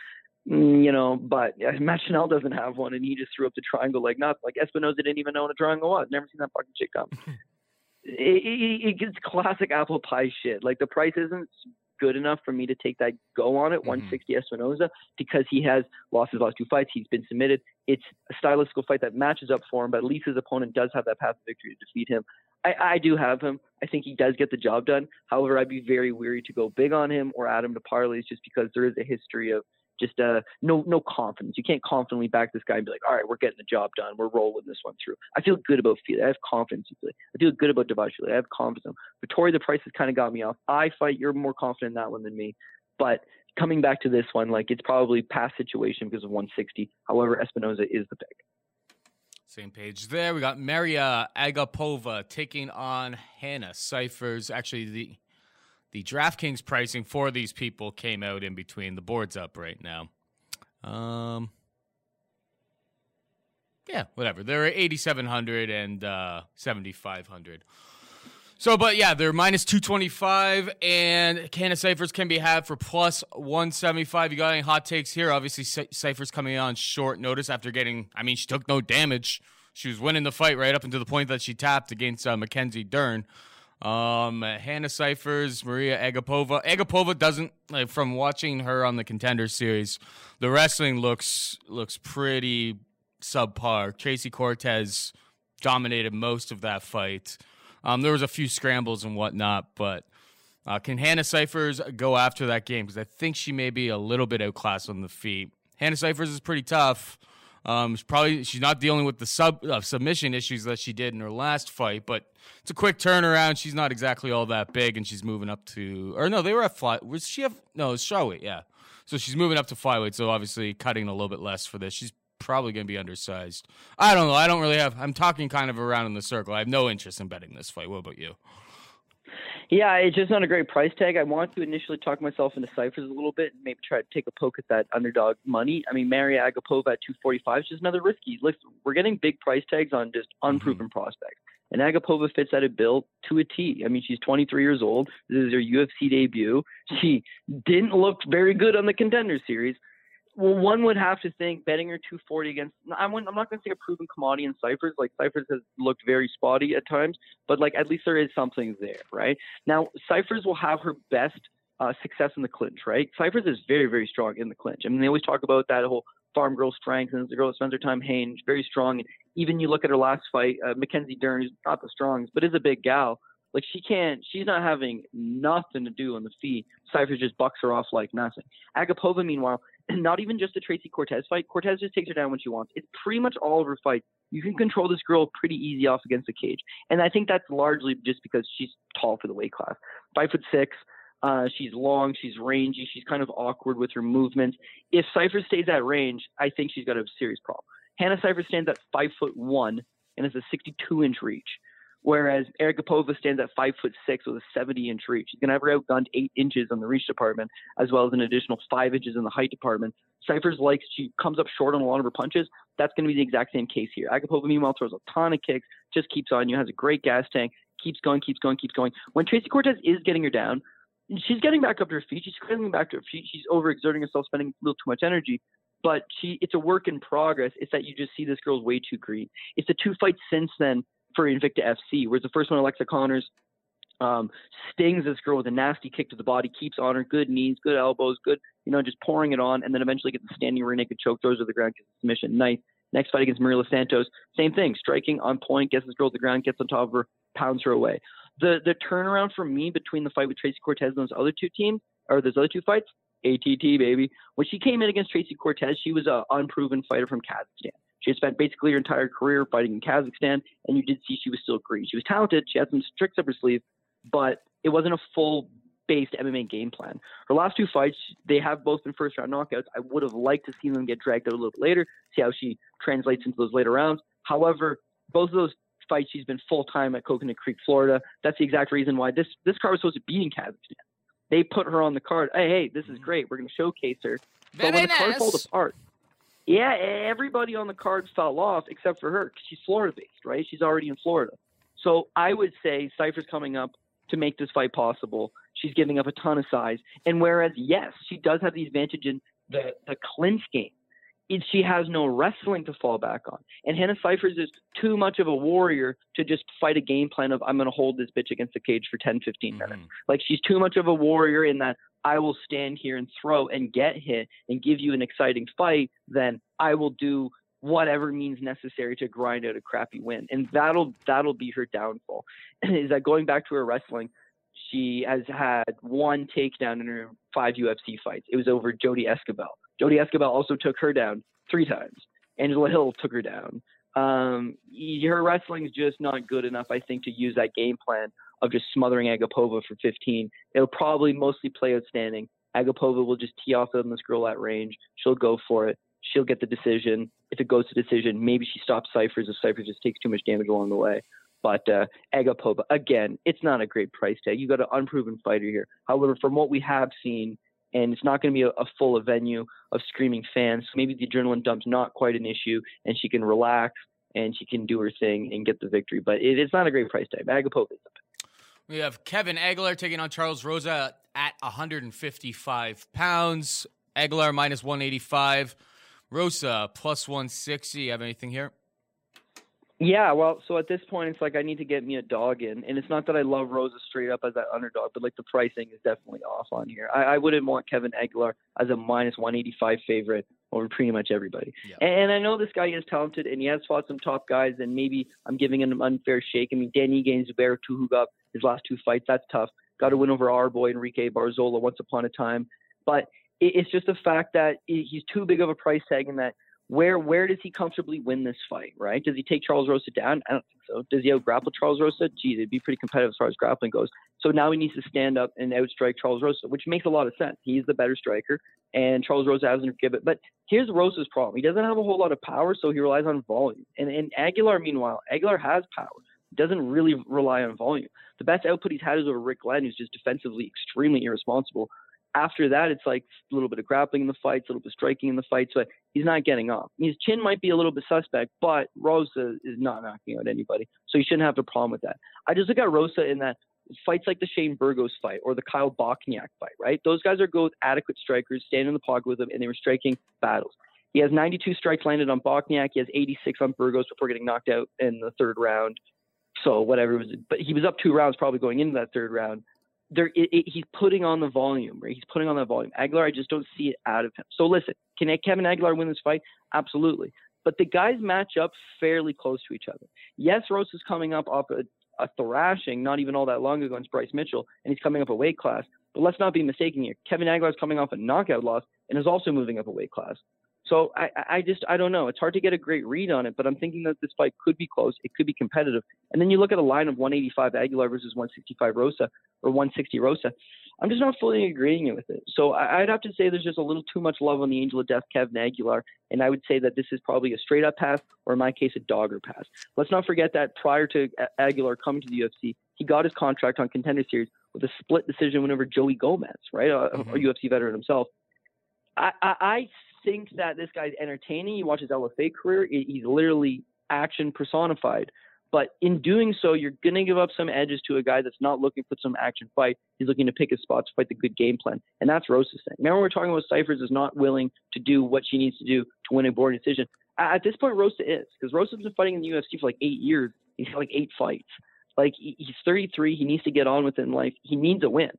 [SPEAKER 4] Mm, you know, but Schnell [laughs] doesn't have one, and he just threw up the triangle like nothing. Like Espinosa didn't even know what a triangle was. Never seen that fucking shit come. [laughs] it, it, it, it's classic apple pie shit. Like the price isn't good enough for me to take that go on it, mm-hmm. 160 Espinosa, because he has lost his last two fights. He's been submitted. It's a stylistical fight that matches up for him, but at least his opponent does have that path of victory to defeat him. I, I do have him. I think he does get the job done. However, I'd be very weary to go big on him or add him to parlays just because there is a history of just uh, no no confidence. You can't confidently back this guy and be like, all right, we're getting the job done. We're rolling this one through. I feel good about Fili. I have confidence in Fili. I feel good about Dvalishvili. I have confidence. But Tori, the price has kind of got me off. I fight. You're more confident in that one than me. But coming back to this one, like it's probably past situation because of 160. However, Espinosa is the pick.
[SPEAKER 3] Same page there. We got Maria Agapova taking on Hannah Cifers. Actually, the the DraftKings pricing for these people came out in between. The board's up right now. Um, yeah, whatever. They're 8,700 and uh, 7,500. So, but yeah, they're minus 225, and Hannah Cifers can be had for plus 175. You got any hot takes here? Obviously, Cifers coming on short notice after getting, I mean, she took no damage. She was winning the fight right up until the point that she tapped against uh, Mackenzie Dern. Um, Hannah Cifers, Maria Agapova. Agapova doesn't like from watching her on the Contender Series. The wrestling looks looks pretty subpar. Tracy Cortez dominated most of that fight. Um, there was a few scrambles and whatnot, but uh, can Hannah Cifers go after that game? Because I think she may be a little bit outclassed on the feet. Hannah Cifers is pretty tough. Um, she's probably she's not dealing with the sub uh, submission issues that she did in her last fight, but it's a quick turnaround. She's not exactly all that big, and she's moving up to or no, they were at fly. Was she have no? Charlotte, yeah. So she's moving up to flyweight, so obviously cutting a little bit less for this. She's probably going to be undersized. I don't know. I don't really have. I'm talking kind of around in the circle. I have no interest in betting this fight. What about you?
[SPEAKER 4] Yeah, it's just not a great price tag. I want to initially talk myself into Cifers a little bit and maybe try to take a poke at that underdog money. I mean, Maria Agapova at 245 is just another risky. Listen, we're getting big price tags on just unproven mm-hmm. prospects. And Agapova fits that a bill to a T. I mean, she's 23 years old. This is her UFC debut. She didn't look very good on the contender series well, one would have to think betting her 240 against. I'm, I'm not going to say a proven commodity in Cifers. Like Cifers has looked very spotty at times, but like at least there is something there, right? Now Cifers will have her best uh, success in the clinch, right? Cifers is very, very strong in the clinch. I mean, they always talk about that whole farm girl strength, and the girl that spends her time hanging, very strong. And even you look at her last fight, uh, Mackenzie Dern, who's not the strongest, but is a big gal. Like she can't, she's not having nothing to do on the feet. Cifers just bucks her off like nothing. Agapova, meanwhile, [clears throat] not even just the Tracy Cortez fight. Cortez just takes her down when she wants. It's pretty much all of her fights. You can control this girl pretty easy off against the cage, and I think that's largely just because she's tall for the weight class, five foot six. Uh, she's long, she's rangy, she's kind of awkward with her movements. If Cipher stays at range, I think she's got a serious problem. Hannah Cipher stands at five foot one and has a 62 inch reach, whereas Agapova stands at five foot six with a 70 inch reach. She's gonna have her outgunned eight inches on the reach department, as well as an additional five inches in the height department. Cifers like she comes up short on a lot of her punches. That's gonna be the exact same case here. Agapova meanwhile throws a ton of kicks, just keeps on you, has a great gas tank, keeps going, keeps going, keeps going. When Tracy Cortez is getting her down, she's getting back up to her feet. She's getting back to her feet. She's overexerting herself, spending a little too much energy. But she, it's a work in progress. It's that you just see this girl's way too green. It's the two fights since then for Invicta FC, whereas the first one, Alexa Connors, um, stings this girl with a nasty kick to the body, keeps on her, good knees, good elbows, good, you know, just pouring it on, and then eventually gets the standing rear naked choke, throws her to the ground, gets the submission. Nice. Next fight against Marilla Santos, same thing, striking on point, gets this girl to the ground, gets on top of her, pounds her away the the turnaround for me between the fight with Tracy Cortez and those other two teams or those other two fights, ATT baby. When she came in against Tracy Cortez, she was an unproven fighter from Kazakhstan. She had spent basically her entire career fighting in Kazakhstan, and you did see she was still green. She was talented. She had some tricks up her sleeve, but it wasn't a full based MMA game plan. Her last two fights, they have both been first round knockouts. I would have liked to see them get dragged out a little bit later, see how she translates into those later rounds. However, both of those fights, She's been full time at Coconut Creek, Florida. That's the exact reason why this this card was supposed to be in Kazakhstan. They put her on the card. Hey, hey, this is mm-hmm. great. We're going to showcase her.
[SPEAKER 3] Very
[SPEAKER 4] but when the card fell apart, yeah, everybody on the card fell off except for her 'cause she's Florida based, right? She's already in Florida. So I would say Cifers coming up to make this fight possible. She's giving up a ton of size. And whereas, yes, she does have the advantage in the, the clinch game, it, she has no wrestling to fall back on. And Hannah Cifers is too much of a warrior to just fight a game plan of, I'm going to hold this bitch against the cage for 10, 15 minutes.
[SPEAKER 3] Mhm.
[SPEAKER 4] Like, she's too much of a warrior in that I will stand here and throw and get hit and give you an exciting fight, then I will do whatever means necessary to grind out a crappy win. And that'll that'll be her downfall. [clears throat] is that going back to her wrestling, she has had one takedown in her five UFC fights. It was over Jodie Esquibel. Jodie Esquibel also took her down three times. Angela Hill took her down. Um, her wrestling is just not good enough, I think, to use that game plan of just smothering Agapova for 15. It'll probably mostly play outstanding. Agapova will just tee off on this girl at range. She'll go for it. She'll get the decision. If it goes to decision, maybe she stops Cifers if Cifers just takes too much damage along the way. But uh, again, it's not a great price tag. You got an unproven fighter here. However, from what we have seen, and it's not going to be a, a full venue of screaming fans, maybe the adrenaline dump's not quite an issue, and she can relax and she can do her thing and get the victory. But it, it's not a great price tag. Agapova
[SPEAKER 3] We have Kevin Aguilar taking on Charles Rosa at 155 pounds. Aguilar minus 185. Rosa plus 160. You have anything here?
[SPEAKER 4] Yeah, well, so at this point, it's like I need to get me a dog in, and it's not that I love Rosa straight up as that underdog, but like the pricing is definitely off on here. I, I wouldn't want Kevin Aguilar as a minus 185 favorite over pretty much everybody.
[SPEAKER 3] Yeah.
[SPEAKER 4] And, and I know this guy is talented, and he has fought some top guys, and maybe I'm giving him an unfair shake. I mean, Danny Gaines, Zubair Tukhugov, his last two fights, that's tough. Got to win over our boy Enrique Barzola once upon a time, but it, it's just the fact that he's too big of a price tag, and that where where does he comfortably win this fight, right? Does he take Charles Rosa down? I don't think so. Does he outgrapple Charles Rosa? Geez, it'd be pretty competitive as far as grappling goes. So now he needs to stand up and outstrike Charles Rosa, which makes a lot of sense. He's the better striker, and Charles Rosa hasn't given it. But here's Rosa's problem: he doesn't have a whole lot of power, so he relies on volume. And and Aguilar, meanwhile, Aguilar has power. Doesn't really rely on volume. The best output he's had is over Rick Glenn, who's just defensively extremely irresponsible. After that, it's like a little bit of grappling in the fights, a little bit of striking in the fights, but he's not getting off. His chin might be a little bit suspect, but Rosa is not knocking out anybody, so you shouldn't have a problem with that. I just look at Rosa in that fights like the Shane Burgos fight or the Kyle Bochniak fight, right? Those guys are good, adequate strikers, standing in the pocket with them, and they were striking battles. He has 92 strikes landed on Bochniak. He has 86 on Burgos before getting knocked out in the third round. So whatever it was, but he was up two rounds probably going into that third round. There, it, it, he's putting on the volume, right? He's putting on that volume. Aguilar, I just don't see it out of him. So listen, can Kevin Aguilar win this fight? Absolutely. But the guys match up fairly close to each other. Yes, Rose is coming up off a, a thrashing not even all that long ago against Bryce Mitchell, and he's coming up a weight class. But let's not be mistaken here. Kevin Aguilar is coming off a knockout loss and is also moving up a weight class. So I, I just I don't know. It's hard to get a great read on it, but I'm thinking that this fight could be close. It could be competitive. And then you look at a line of 185 Aguilar versus 165 Rosa or 160 Rosa. I'm just not fully agreeing with it. So I'd have to say there's just a little too much love on the Angel of Death, Kevin Aguilar, and I would say that this is probably a straight up pass, or in my case, a dogger pass. Let's not forget that prior to Aguilar coming to the UFC, he got his contract on Contender Series with a split decision win over Joey Gomez, right, a, mm-hmm. a UFC veteran himself. I, I, I think that this guy's entertaining. You watch his LFA career; he's literally action personified. But in doing so, you're going to give up some edges to a guy that's not looking for some action fight. He's looking to pick his spots, fight the good game plan. And that's Rosa's thing. Remember, we are talking about Cifers is not willing to do what she needs to do to win a board decision. At this point, Rosa is, because Rosa's been fighting in the UFC for like eight years. He's had like eight fights. Like, he's 33. He needs to get on with it in life. He needs a win.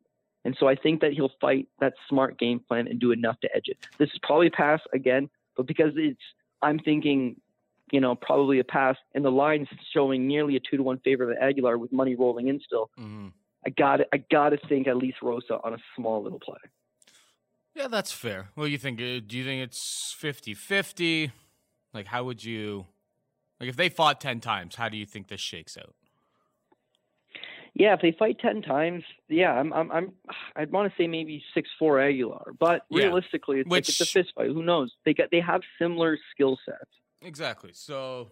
[SPEAKER 4] And so I think that he'll fight that smart game plan and do enough to edge it. This is probably pass again, but because it's, I'm thinking, you know, probably a pass, and the line's showing nearly a two to one favor of Aguilar with money rolling in still. Mm-hmm. I got I got to think at least Rosa on a small little play.
[SPEAKER 3] Yeah, that's fair. What do you think? Uh, do you think it's 50-50? Like, how would you like if they fought ten times? How do you think this shakes out?
[SPEAKER 4] Yeah, if they fight ten times, yeah, I'm, I'm, I'm I'd want to say maybe six four Aguilar, but yeah. realistically, it's Which, like it's a fist fight. Who knows? They got they have similar skill sets.
[SPEAKER 3] Exactly. So.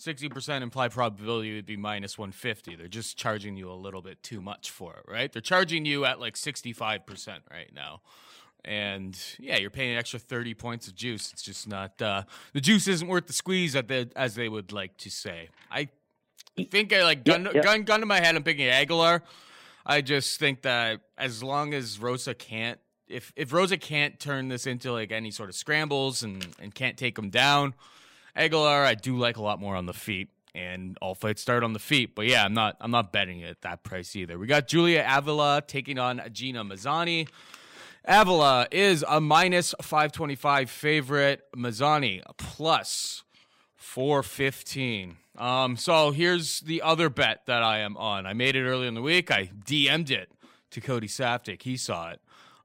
[SPEAKER 3] 60% implied probability would be minus 150. They're just charging you a little bit too much for it, right? They're charging you at like 65% right now. And yeah, you're paying an extra 30 points of juice. It's just not, uh, the juice isn't worth the squeeze, at the, as they would like to say. I I think I like gun, gun gun to my head. I'm picking Aguilar. I just think that as long as Rosa can't, if if Rosa can't turn this into like any sort of scrambles and and can't take him down, Aguilar I do like a lot more on the feet. And all fights start on the feet, but yeah, I'm not. I'm not betting it at that price either. We got Julia Avila taking on Gina Mazany. Avila is a minus 525 favorite. Mazany plus 415. Um, so here's the other bet that I am on. I made it earlier in the week. I DM'd it to Cody Saftic. He saw it.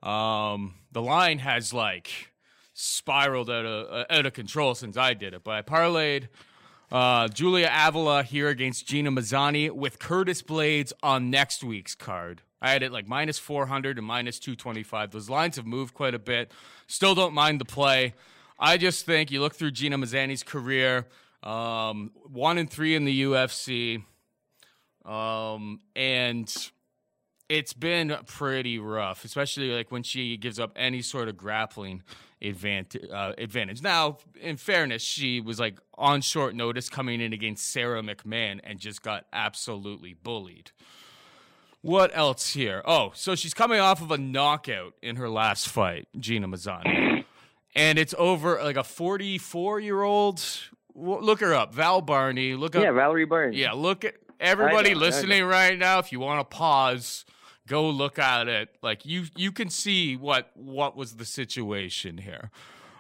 [SPEAKER 3] Um, the line has like spiraled out of uh, out of control since I did it, but I parlayed uh, Julia Avila here against Gina Mazany with Curtis Blaydes on next week's card. I had it like minus 400 and minus 225. Those lines have moved quite a bit. Still don't mind the play. I just think you look through Gina Mazany's career. Um, one and three in the UFC. Um, and it's been pretty rough, especially like when she gives up any sort of grappling advantage. Uh, advantage. Now, in fairness, she was like on short notice coming in against Sara McMann and just got absolutely bullied. What else here? Oh, so she's coming off of a knockout in her last fight, Gina Mazany. And it's over like a 44 year old look her up, Val Barney. Look up,
[SPEAKER 4] yeah, Valerie Barney.
[SPEAKER 3] Yeah, look at everybody know, listening right now. If you want to pause, go look at it. Like you, you can see what what was the situation here.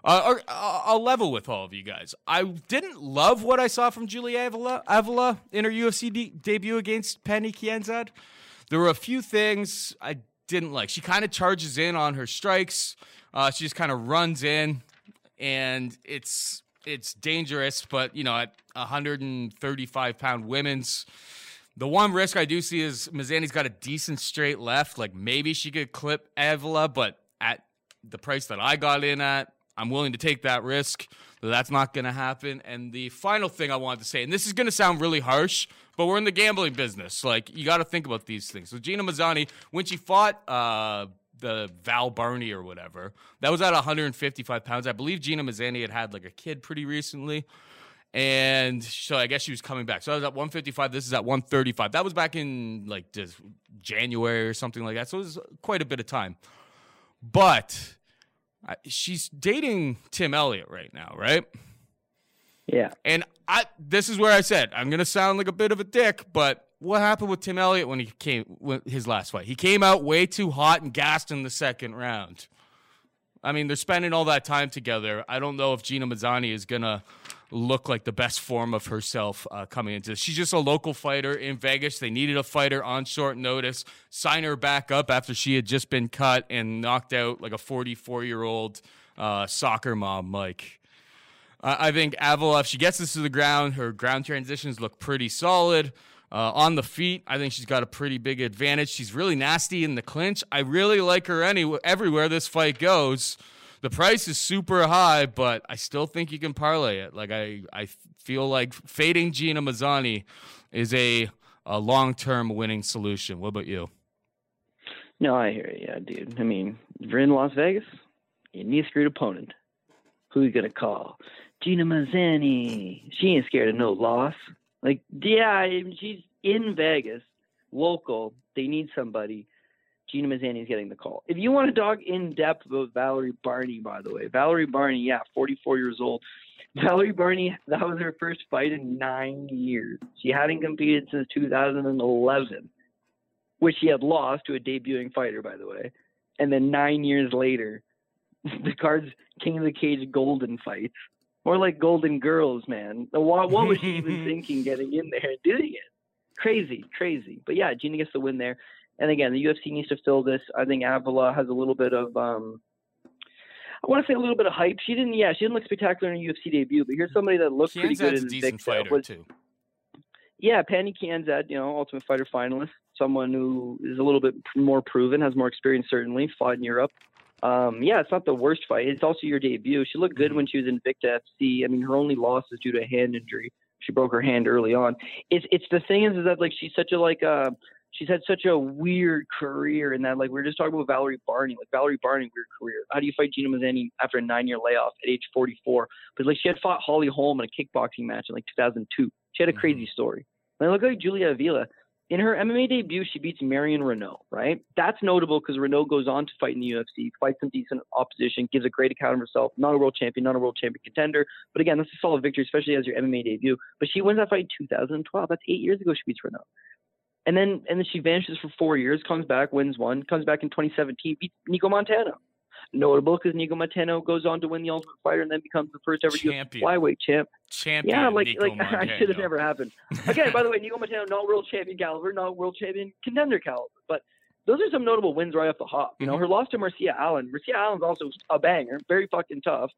[SPEAKER 3] Uh, or, uh, I'll level with all of you guys. I didn't love what I saw from Julia Avila, Avila in her UFC de- debut against Pannie Kianzad. There were a few things I didn't like. She kind of charges in on her strikes. Uh, she just kind of runs in, and it's it's dangerous, but you know, at 135 pound women's, the one risk I do see is Mazany's got a decent straight left. Like maybe she could clip Avila, but at the price that I got in at, I'm willing to take that risk. That's not going to happen. And the final thing I wanted to say, and this is going to sound really harsh, but we're in the gambling business. Like you got to think about these things. So Gina Mazany, when she fought uh, the Val Barney or whatever. That was at 155 pounds. I believe Gina Mazany had had like a kid pretty recently. And so I guess she was coming back. So I was at 155. This is at 135. That was back in like just January or something like that. So it was quite a bit of time. But she's dating Tim Elliott right now, right?
[SPEAKER 4] Yeah.
[SPEAKER 3] And I this is where I said I'm going to sound like a bit of a dick, but what happened with Tim Elliott when he came his last fight? He came out way too hot and gassed in the second round. I mean, they're spending all that time together. I don't know if Gina Mazany is gonna look like the best form of herself uh, coming into this. She's just a local fighter in Vegas. They needed a fighter on short notice. Sign her back up after she had just been cut and knocked out like a 44 year old uh, soccer mom, Mike. I I think Avila, if she gets this to the ground, her ground transitions look pretty solid. Uh, on the feet, I think she's got a pretty big advantage. She's really nasty in the clinch. I really like her any everywhere this fight goes. The price is super high, but I still think you can parlay it. Like I, I feel like fading Gina Mazany is a a long term winning solution. What about you?
[SPEAKER 4] No, I hear you, yeah, dude. I mean, you're in Las Vegas, you need a screwed opponent. Who you gonna call? Gina Mazany. She ain't scared of no loss. Like, yeah, she's in Vegas, local. They need somebody. Gina Mazany's getting the call. If you want to talk in depth about Valerie Barney, by the way, Valerie Barney, yeah, 44 years old. [laughs] Valerie Barney, that was her first fight in nine years. She hadn't competed since 2011, which she had lost to a debuting fighter, by the way. And then nine years later, [laughs] the cards King of the Cage Golden fights. More like Golden Girls, man. What, what was she even [laughs] thinking getting in there and doing it? Crazy, crazy. But yeah, Gina gets the win there. And again, the UFC needs to fill this. I think Avila has a little bit of um I want to say a little bit of hype. She didn't, yeah, she didn't look spectacular in a UFC debut, but here's somebody that looked pretty good in
[SPEAKER 3] a decent fighter
[SPEAKER 4] Was-
[SPEAKER 3] too.
[SPEAKER 4] yeah, Pannie Kianzad, you know, Ultimate Fighter finalist, someone who is a little bit more proven, has more experience certainly, fought in Europe. Um, yeah, it's not the worst fight. It's also your debut. She looked good
[SPEAKER 3] Mhm.
[SPEAKER 4] when she was in Victa FC. I mean, her only loss is due to a hand injury. She broke her hand early on. It's it's the thing is, is that like she's such a like uh she's had such a weird career in that like we were just talking about Valerie Barney. Like Valerie Barney, weird career. How do you fight Gina Mazany after a nine year layoff at age 44? But like she had fought Holly Holm in a kickboxing match in like 2002. She had a crazy story. And look like Julia Avila. In her MMA debut, she beats Marion Renault, right? That's notable because Renault goes on to fight in the UFC, fights some decent opposition, gives a great account of herself. Not a world champion, not a world champion contender, but again, that's a solid victory, especially as your MMA debut. But she wins that fight in 2012. That's eight years ago. She beats Renault, and then and then she vanishes for four years, comes back, wins one, comes back in 2017, beats Nicco Montaño. Notable because Nicco Montaño goes on to win the Ultimate Fighter and then becomes the first ever
[SPEAKER 3] Champion.
[SPEAKER 4] flyweight champ.
[SPEAKER 3] Champion.
[SPEAKER 4] Yeah, like
[SPEAKER 3] Nico
[SPEAKER 4] like I should have never happened. [laughs] Again, by the way, Nicco Montaño not world champion caliber, not world champion contender caliber, but those are some notable wins right off the hop. You know,
[SPEAKER 3] Mhm.
[SPEAKER 4] her loss to Marcia Allen. Marcia Allen's also a banger, very fucking tough.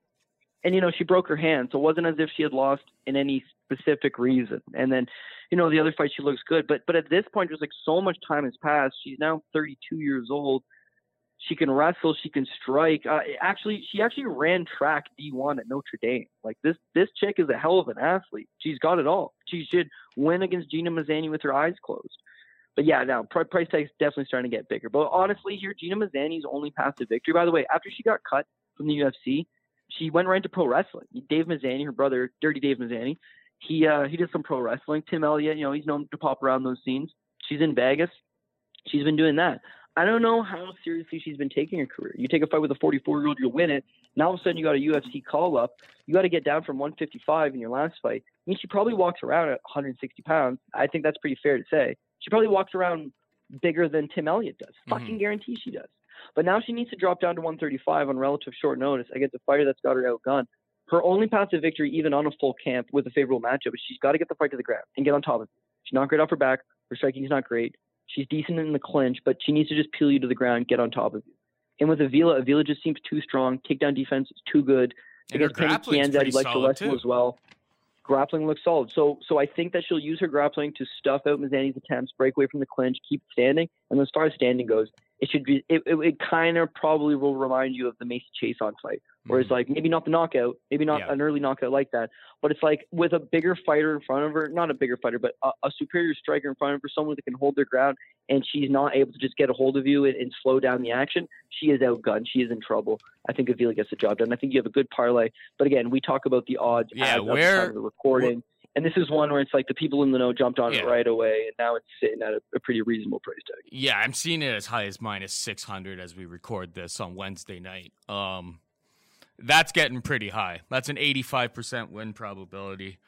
[SPEAKER 4] And you know, she broke her hand, so it wasn't as if she had lost in any specific reason. And then, you know, the other fight she looks good, but but at this point, just like so much time has passed. She's now 32 years old. She can wrestle. She can strike. Uh, actually, she actually ran track D1 at Notre Dame. Like this, this chick is a hell of an athlete. She's got it all. She should win against Gina Mazany with her eyes closed. But yeah, now pri- price tag's definitely starting to get bigger. But honestly, here Gina Mazany's only path to victory. By the way, after she got cut from the UFC, she went right into pro wrestling. Dave Mazany, her brother, Dirty Dave Mazany, he uh, he did some pro wrestling. Tim Elliott, you know, he's known to pop around those scenes. She's in Vegas. She's been doing that. I don't know how seriously she's been taking her career. You take a fight with a 44 year old, you'll win it. Now all of a sudden you got a UFC call up. You got to get down from 155 in your last fight. I mean, she probably walks around at 160 pounds. I think that's pretty fair to say. She probably walks around bigger than Tim Elliott does. Mm-hmm. Fucking guarantee she does. But now she needs to drop down to 135 on relative short notice against a fighter that's got her outgunned. Her only path to victory, even on a full camp with a favorable matchup, is she's got to get the fight to the ground and get on top of it. She's not great off her back. Her striking is not great. She's decent in the clinch, but she needs to just peel you to the ground, get on top of you. And with Avila, Avila just seems too strong. Takedown defense is too good.
[SPEAKER 3] And her
[SPEAKER 4] Against Pannie
[SPEAKER 3] pretty
[SPEAKER 4] he likes to wrestle
[SPEAKER 3] too.
[SPEAKER 4] as well. Grappling looks solid. So so I think that she'll use her grappling to stuff out Mazany's attempts, break away from the clinch, keep standing. And as far as standing goes, it should be it, it, it kind of probably will remind you of the Macy Chiasson fight. Where it's like maybe not the knockout, maybe not
[SPEAKER 3] Yeah.
[SPEAKER 4] an early knockout like that, but it's like with a bigger fighter in front of her, not a bigger fighter, but a, a superior striker in front of her, someone that can hold their ground, and she's not able to just get a hold of you and, and slow down the action. She is outgunned. She is in trouble. I think Avila gets the job done. I think you have a good parlay, but again, we talk about the odds
[SPEAKER 3] Yeah,
[SPEAKER 4] as of the
[SPEAKER 3] where-
[SPEAKER 4] time of the recording. And this is one where it's like the people in the know jumped on
[SPEAKER 3] Yeah.
[SPEAKER 4] it right away, and now it's sitting at a, a pretty reasonable price tag.
[SPEAKER 3] Yeah, I'm seeing it as high as minus 600 as we record this on Wednesday night. Um, that's getting pretty high. That's an 85% win probability.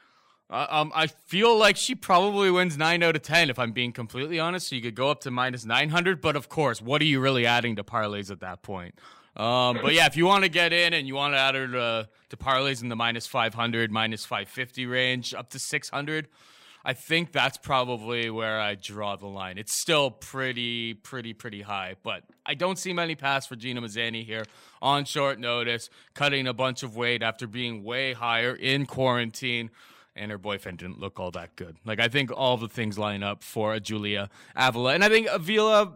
[SPEAKER 3] Uh, um, I feel like she probably wins 9 out of 10 if I'm being completely honest. So you could go up to minus 900, but of course, what are you really adding to parlays at that point? Um, but yeah, if you want to get in and you want to add her to, to parlays in the minus 500, minus 550 range, up to 600, I think that's probably where I draw the line. It's still pretty, pretty, pretty high, but I don't see many paths for Gina Mazany here on short notice, cutting a bunch of weight after being way higher in quarantine. And her boyfriend didn't look all that good. Like I think all the things line up for a Julia Avila, and I think Avila.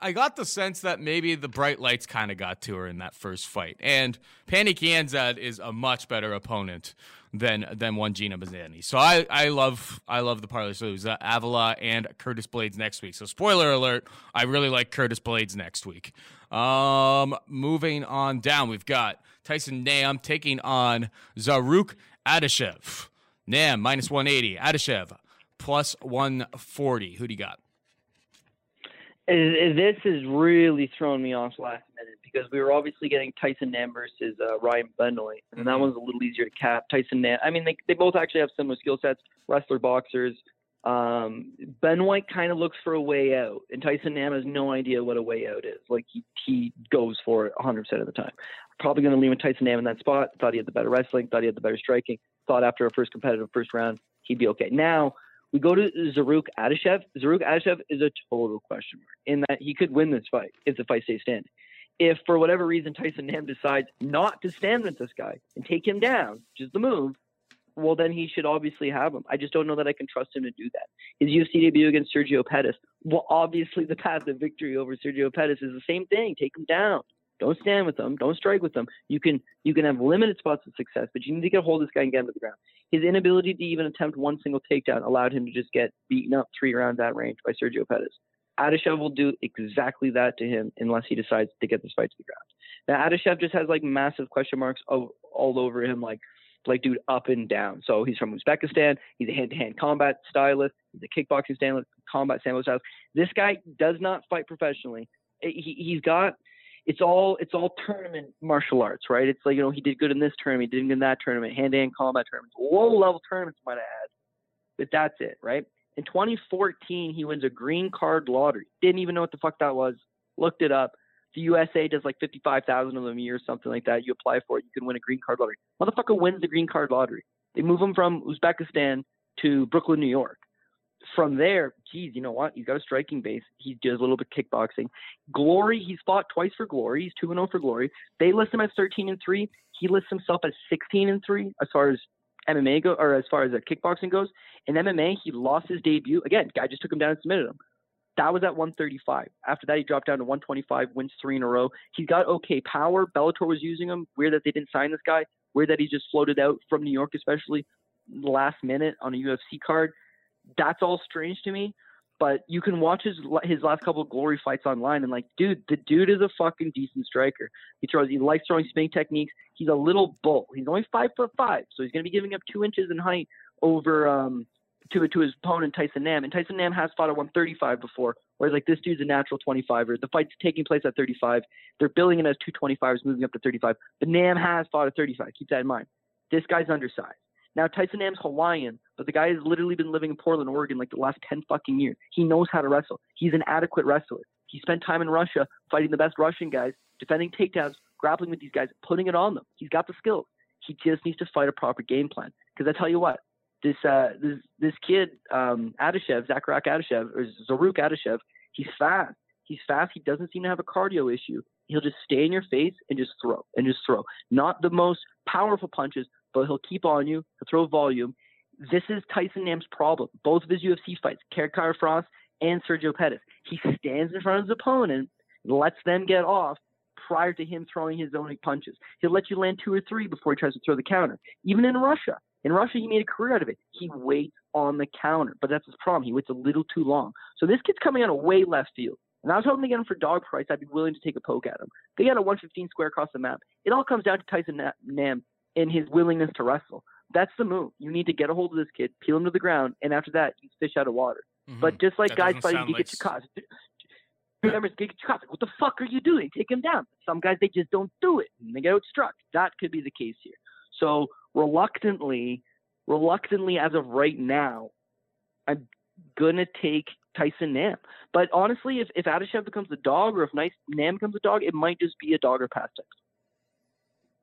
[SPEAKER 3] I got the sense that maybe the bright lights kind of got to her in that first fight, and Pannie Kianzad is a much better opponent than than one Gina Mazany. So I, I love I love the parlay. So it was uh, Avila and Curtis Blades next week. So spoiler alert, I really like Curtis Blades next week. Um, moving on down, we've got Tyson Nam taking on Zarrukh Adashev. Nam minus 180, Adashev plus 140. Who do you got?
[SPEAKER 4] This is really throwing me off last minute because we were obviously getting Tyson Nam versus uh, Ryan Benoit, and mm-hmm. that one's a little easier to cap. Tyson Nam, I mean, they, they both actually have similar skill sets, wrestler, boxers. Um, Benoit kind of looks for a way out, and Tyson Nam has no idea what a way out is. Like he, he goes for it 100% of the time. Probably going to leave with Tyson Nam in that spot. Thought he had the better wrestling. Thought he had the better striking. Thought after a first competitive first round he'd be okay. Now we go to Zarrukh Adashev. Zarrukh Adashev is a total question mark in that he could win this fight if the fight stays standing. If for whatever reason Tyson Nam decides not to stand with this guy and take him down, which is the move, well then he should obviously have him. I just don't know that I can trust him to do that. His UFC debut against Sergio Pettis, well obviously the path to victory over Sergio Pettis is the same thing. Take him down. Don't stand with them. Don't strike with them. You can you can have limited spots of success, but you need to get a hold of this guy and get him to the ground. His inability to even attempt one single takedown allowed him to just get beaten up three rounds at range by Sergio Pettis. Adashev will do exactly that to him unless he decides to get this fight to the ground. Now Adashev just has like massive question marks all, all over him, like like dude up and down. So he's from Uzbekistan. He's a hand-to-hand combat stylist. He's a kickboxing stylist, combat sambo stylist. This guy does not fight professionally. He, he's got it's all it's all tournament martial arts, right? It's like you know he did good in this tournament, he did good in that tournament, hand-to-hand combat tournaments, low-level tournaments, might add. But that's it, right? In 2014, he wins a green card lottery. Didn't even know what the fuck that was. Looked it up. The USA does like 55,000 of them a year, or something like that. You apply for it, you can win a green card lottery. Motherfucker wins the green card lottery. They move him from Uzbekistan to Brooklyn, New York from there, geez, you know what? He's got a striking base. He does a little bit kickboxing. Glory, he's fought twice for Glory. He's two and zero oh for Glory. They list him as thirteen and three. He lists himself as sixteen and three as far as MMA go or as far as kickboxing goes. In MMA, he lost his debut again. Guy just took him down and submitted him. That was at 135. After that, he dropped down to 125, wins three in a row. He's got okay power. Bellator was using him. Weird that they didn't sign this guy. Weird that he just floated out from New York, especially last minute on a UFC card that's all strange to me. But you can watch his his last couple of glory fights online, and like, dude, the dude is a fucking decent striker. He throws, he likes throwing spinning techniques. He's a little bull. He's only five foot five, so he's going to be giving up two inches in height over um to to his opponent Tyson Nam. And Tyson Nam has fought at 135 before, whereas like this dude's a natural 25er. The fight's taking place at 35. They're billing him as 225ers, moving up to 35. But Nam has fought at 35. Keep that in mind. This guy's undersized. Now Tyson Nam's Hawaiian, but the guy has literally been living in Portland, Oregon, like the last ten fucking years. He knows how to wrestle. He's an adequate wrestler. He spent time in Russia fighting the best Russian guys, defending takedowns, grappling with these guys, putting it on them. He's got the skills. He just needs to fight a proper game plan. Because I tell you what, this uh, this this kid um, Adashev, Zakharak or Zarrukh Adashev, he's fast. He's fast. He doesn't seem to have a cardio issue. He'll just stay in your face and just throw and just throw. Not the most powerful punches, but he'll keep on you. He'll throw volume. This is Tyson Nam's problem. Both of his UFC fights, Kai Frost and Sergio Pettis. He stands in front of his opponent, lets them get off prior to him throwing his own punches. He'll let you land two or three before he tries to throw the counter. Even in Russia, in Russia, he made a career out of it. He waits on the counter, but that's his problem. He waits a little too long. So this kid's coming out of way left field. And I was hoping to get him for dog price. I'd be willing to take a poke at him. They got a 115 square across the map. It all comes down to Tyson Nam and his willingness to wrestle. That's the move. You need to get a hold of this kid, peel him to the ground, and after that, you fish out of water. Mm-hmm. But just like that guys fighting to like... get caught, remember get caught. What the fuck are you doing? Take him down. Some guys they just don't do it, and they get outstruck. That could be the case here. So reluctantly, reluctantly, as of right now, I'm gonna take Tyson Nam. But honestly, if if Adashev becomes a dog, or if nice Nam becomes a dog, it might just be a dog or pass text.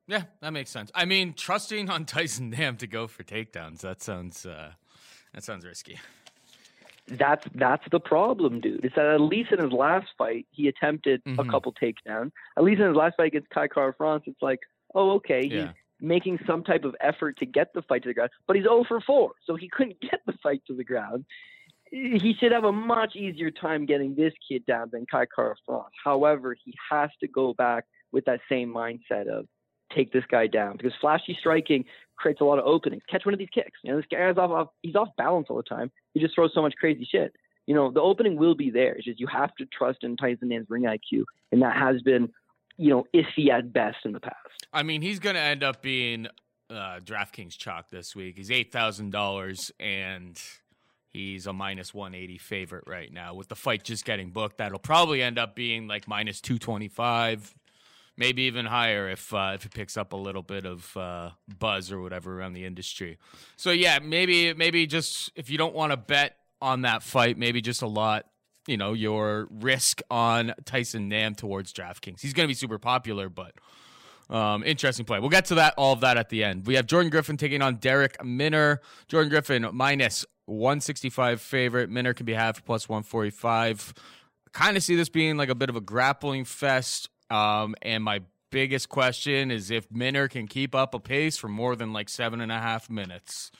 [SPEAKER 3] Yeah, that makes sense. I mean, trusting on [laughs] Tyson Nam to go for takedowns, that sounds uh, That sounds risky.
[SPEAKER 4] That's that's the problem, dude. It's that at least in his last fight he attempted a
[SPEAKER 3] Mhm.
[SPEAKER 4] couple takedowns. At least in his last fight against Kai Kara France, it's like, oh okay,
[SPEAKER 3] Yeah.
[SPEAKER 4] he's making some type of effort to get the fight to the ground, but he's 0 for 4, so he couldn't get the fight to the ground. He should have a much easier time getting this kid down than Kai Kara France. However, he has to go back with that same mindset of take this guy down because flashy striking creates a lot of openings. Catch one of these kicks. You know, this guy's off, off he's off balance all the time. He just throws so much crazy shit. You know, the opening will be there. It's just you have to trust in Tyson Nam's ring IQ, and that has been, you know, iffy at best in the past.
[SPEAKER 3] I mean, he's going to end up being uh, DraftKings chalk this week. He's eight thousand dollars, and he's a minus one eighty favorite right now. With the fight just getting booked, that'll probably end up being like minus two twenty five, maybe even higher if uh, if it picks up a little bit of uh, buzz or whatever around the industry. So yeah, maybe maybe just if you don't want to bet on that fight, maybe just a lot. You know your risk on Tyson Nam towards DraftKings. He's going to be super popular, but um, interesting play. We'll get to that all of that at the end. We have Jordan Griffin taking on Darrick Minner. Jordan Griffin minus 165 favorite. Minner can be half plus 145. Kind of see this being like a bit of a grappling fest. Um, and my biggest question is if Minner can keep up a pace for more than like seven and a half minutes.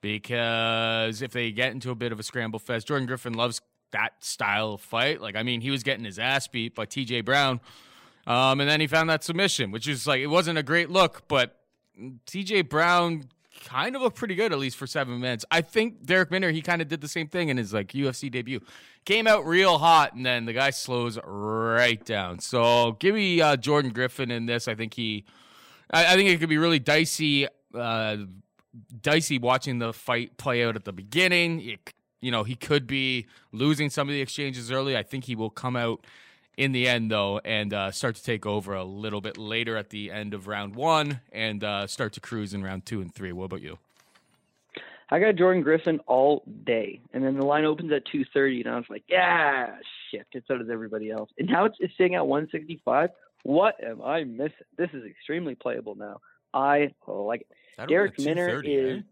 [SPEAKER 3] Because if they get into a bit of a scramble fest, Jordan Griffin loves that style of fight. Like, I mean, he was getting his ass beat by TJ Brown. Um, and then he found that submission, which is like, it wasn't a great look, but TJ Brown kind of looked pretty good, at least for seven minutes. I think Darrick Minner, he kind of did the same thing in his like UFC debut. Came out real hot, and then the guy slows right down. So give me uh, Jordan Griffin in this. I think he, I, I think it could be really dicey, uh, dicey watching the fight play out at the beginning. It, you know, he could be losing some of the exchanges early. I think he will come out in the end, though, and uh, start to take over a little bit later at the end of round one and uh, start to cruise in round two and three. What about you?
[SPEAKER 4] I got Jordan Griffin all day, and then the line opens at 2:30, and I was like, yeah, shit. And so does everybody else. And now it's, it's sitting at 165. What am I missing? This is extremely playable now. I like it.
[SPEAKER 3] That'll
[SPEAKER 4] Derek
[SPEAKER 3] be
[SPEAKER 4] Minner is.
[SPEAKER 3] eh?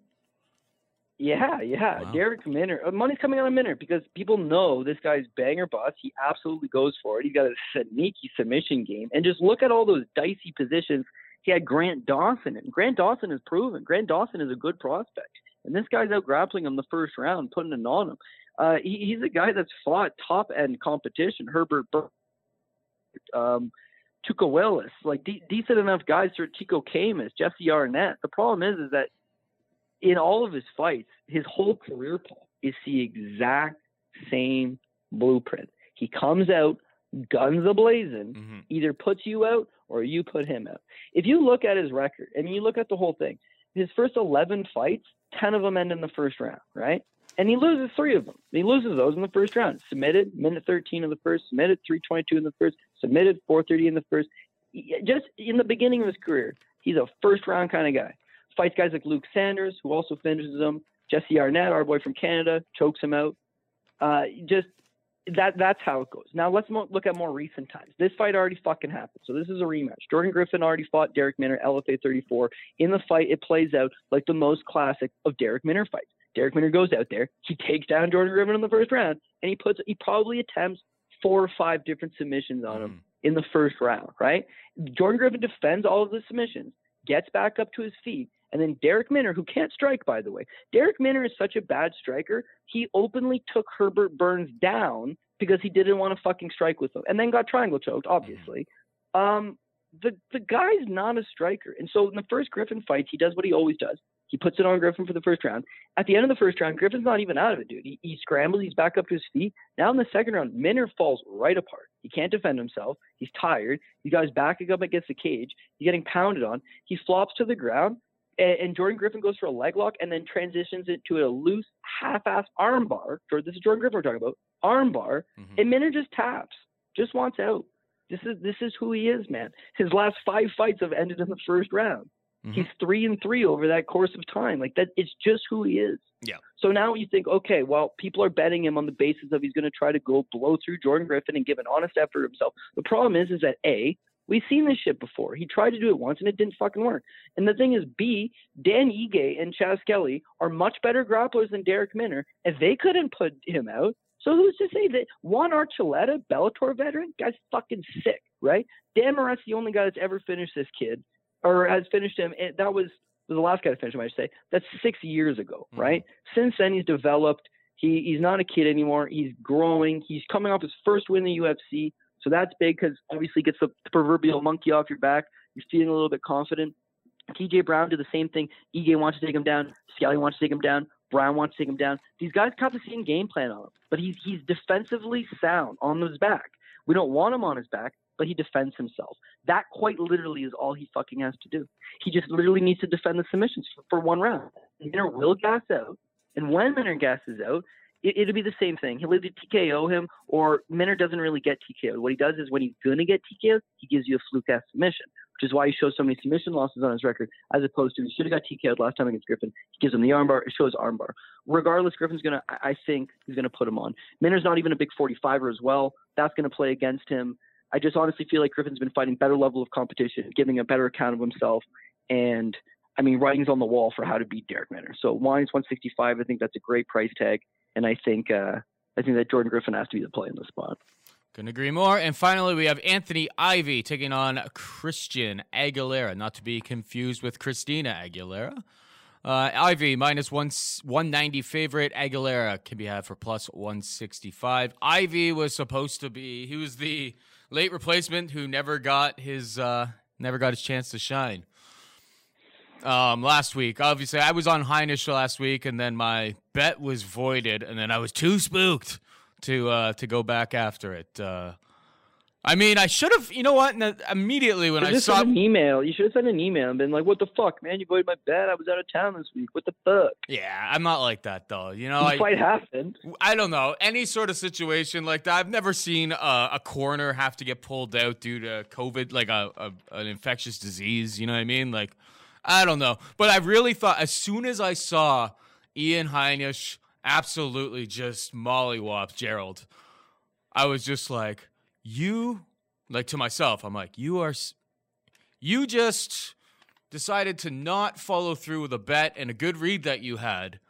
[SPEAKER 4] Yeah, yeah.
[SPEAKER 3] Wow.
[SPEAKER 4] Darrick Minner. Uh, money's coming on a Minner because people know this guy's banger boss. He absolutely goes for it. He's got a sneaky submission game. And just look at all those dicey positions. He had Grant Dawson and Grant Dawson is proven. Grant Dawson is a good prospect. And this guy's out grappling him the first round, putting it on him. Uh, he, he's a guy that's fought top end competition. Herbert Burns, um, Tuco Willis, like de- decent enough guys for Chico Camus, Jesse Arnett. The problem is, is that in all of his fights, his whole career, Paul, is the exact same blueprint. He comes out, guns a blazing,
[SPEAKER 3] Mhm.
[SPEAKER 4] either puts you out or you put him out. If you look at his record, and you look at the whole thing, his first 11 fights, 10 of them end in the first round, right? And he loses three of them. He loses those in the first round. Submitted, minute 13 in the first, submitted, 322 in the first, submitted, 430 in the first. Just in the beginning of his career, he's a first round kind of guy. Fights guys like Luke Sanders, who also finishes him. Jesse Arnett, our boy from Canada, chokes him out. Uh, just that that's how it goes. Now let's mo- look at more recent times. This fight already fucking happened, so this is a rematch. Jordan Griffin already fought Darrick Minner, LFA 34. In the fight, it plays out like the most classic of Darrick Minner fights. Darrick Minner goes out there, he takes down Jordan Griffin in the first round, and he puts he probably attempts four or five different submissions on him
[SPEAKER 3] Mm.
[SPEAKER 4] in the first round, right? Jordan Griffin defends all of the submissions, gets back up to his feet, and then Darrick Minner, who can't strike, by the way, Darrick Minner is such a bad striker, he openly took Herbert Burns down because he didn't want to fucking strike with him, and then got triangle choked, obviously. Um, the the guy's not a striker, and so in the first Griffin fights, he does what he always does. He puts it on Griffin for the first round. At the end of the first round, Griffin's not even out of it, dude. He, he scrambles, he's back up to his feet. Now in the second round, Minner falls right apart. He can't defend himself. He's tired. He guys backing up against the cage. He's getting pounded on. He flops to the ground, and, and Jordan Griffin goes for a leg lock and then transitions it to a loose, half-ass armbar. This is Jordan Griffin we're talking about. Armbar,
[SPEAKER 3] Mhm.
[SPEAKER 4] and Minner just taps, just wants out. This is this is who he is, man. His last five fights have ended in the first round.
[SPEAKER 3] Mhm.
[SPEAKER 4] He's three and three over that course of time. Like that, it's just who he is.
[SPEAKER 3] Yeah.
[SPEAKER 4] So now you think, okay, well, people are betting him on the basis of he's going to try to go blow through Jordan Griffin and give an honest effort himself. The problem is, is that a We've seen this shit before. He tried to do it once and it didn't fucking work. And the thing is, B, Dan Ige and Chaz Skelly are much better grapplers than Darrick Minner, and they couldn't put him out. So who's to say that Juan Archuleta, Bellator veteran, guy's fucking sick, right? Dan Moret's the only guy that's ever finished this kid, or has finished him. And that was was the last guy to finish him, I should say. That's six years ago,
[SPEAKER 3] Mhm.
[SPEAKER 4] right? Since then, he's developed. He he's not a kid anymore. He's growing. He's coming off his first win in the UFC, so that's big because obviously gets the, the proverbial monkey off your back. You're feeling a little bit confident. TJ Brown did the same thing. Ige wants to take him down. Skelly wants to take him down. Brown wants to take him down. These guys got the same game plan on him, but he's he's defensively sound on his back. We don't want him on his back, but he defends himself. That quite literally is all he fucking has to do. He just literally needs to defend the submissions for, for one round. Minner will gas out, and when Minner gasses out, it, it'll be the same thing. He'll either TKO him, or Minner doesn't really get TKO. What he does is when he's gonna get TKO, he gives you a fluke ass submission, which is why he shows so many submission losses on his record, as opposed to he should have got TKO'd last time against Griffin. He gives him the armbar, it shows armbar. Regardless, Griffin's gonna, I I think, he's gonna put him on. Minner's not even a big 45er as well. That's gonna play against him. I just honestly feel like Griffin's been fighting better level of competition, giving a better account of himself, and I mean, writing's on the wall for how to beat Darrick Minner. So Wines 165, I think that's a great price tag, and I think uh, I think that Jordan Griffin has to be the play in this spot.
[SPEAKER 3] Couldn't agree more. And finally, we have Anthony Ivy taking on Christian Aguilera, not to be confused with Christina Aguilera. Uh, Ivy minus one, 190 favorite. Aguilera can be had for plus 165. Ivy was supposed to be, he was the late replacement who never got his, uh, never got his chance to shine. Um, last week, obviously, I was on Heinisch last week, and then my bet was voided, and then I was too spooked to uh, to go back after it. Uh, I mean, I should have. You know what? Uh, Immediately when I saw,
[SPEAKER 4] an email. You should have sent an email and been like, "What the fuck, man? You voided my bet. I was out of town this week. What the fuck?"
[SPEAKER 3] yeah, I'm not like that though. You know,
[SPEAKER 4] The
[SPEAKER 3] I,
[SPEAKER 4] fight happened.
[SPEAKER 3] I don't know any sort of situation like that. I've never seen a, a corner have to get pulled out due to COVID, like a, a an infectious disease. You know what I mean? Like, I don't know, but I really thought as soon as I saw Ian Heinisch absolutely just mollywop Gerald, I was just like, you, like to myself, I'm like, you are, you just decided to not follow through with a bet and a good read that you had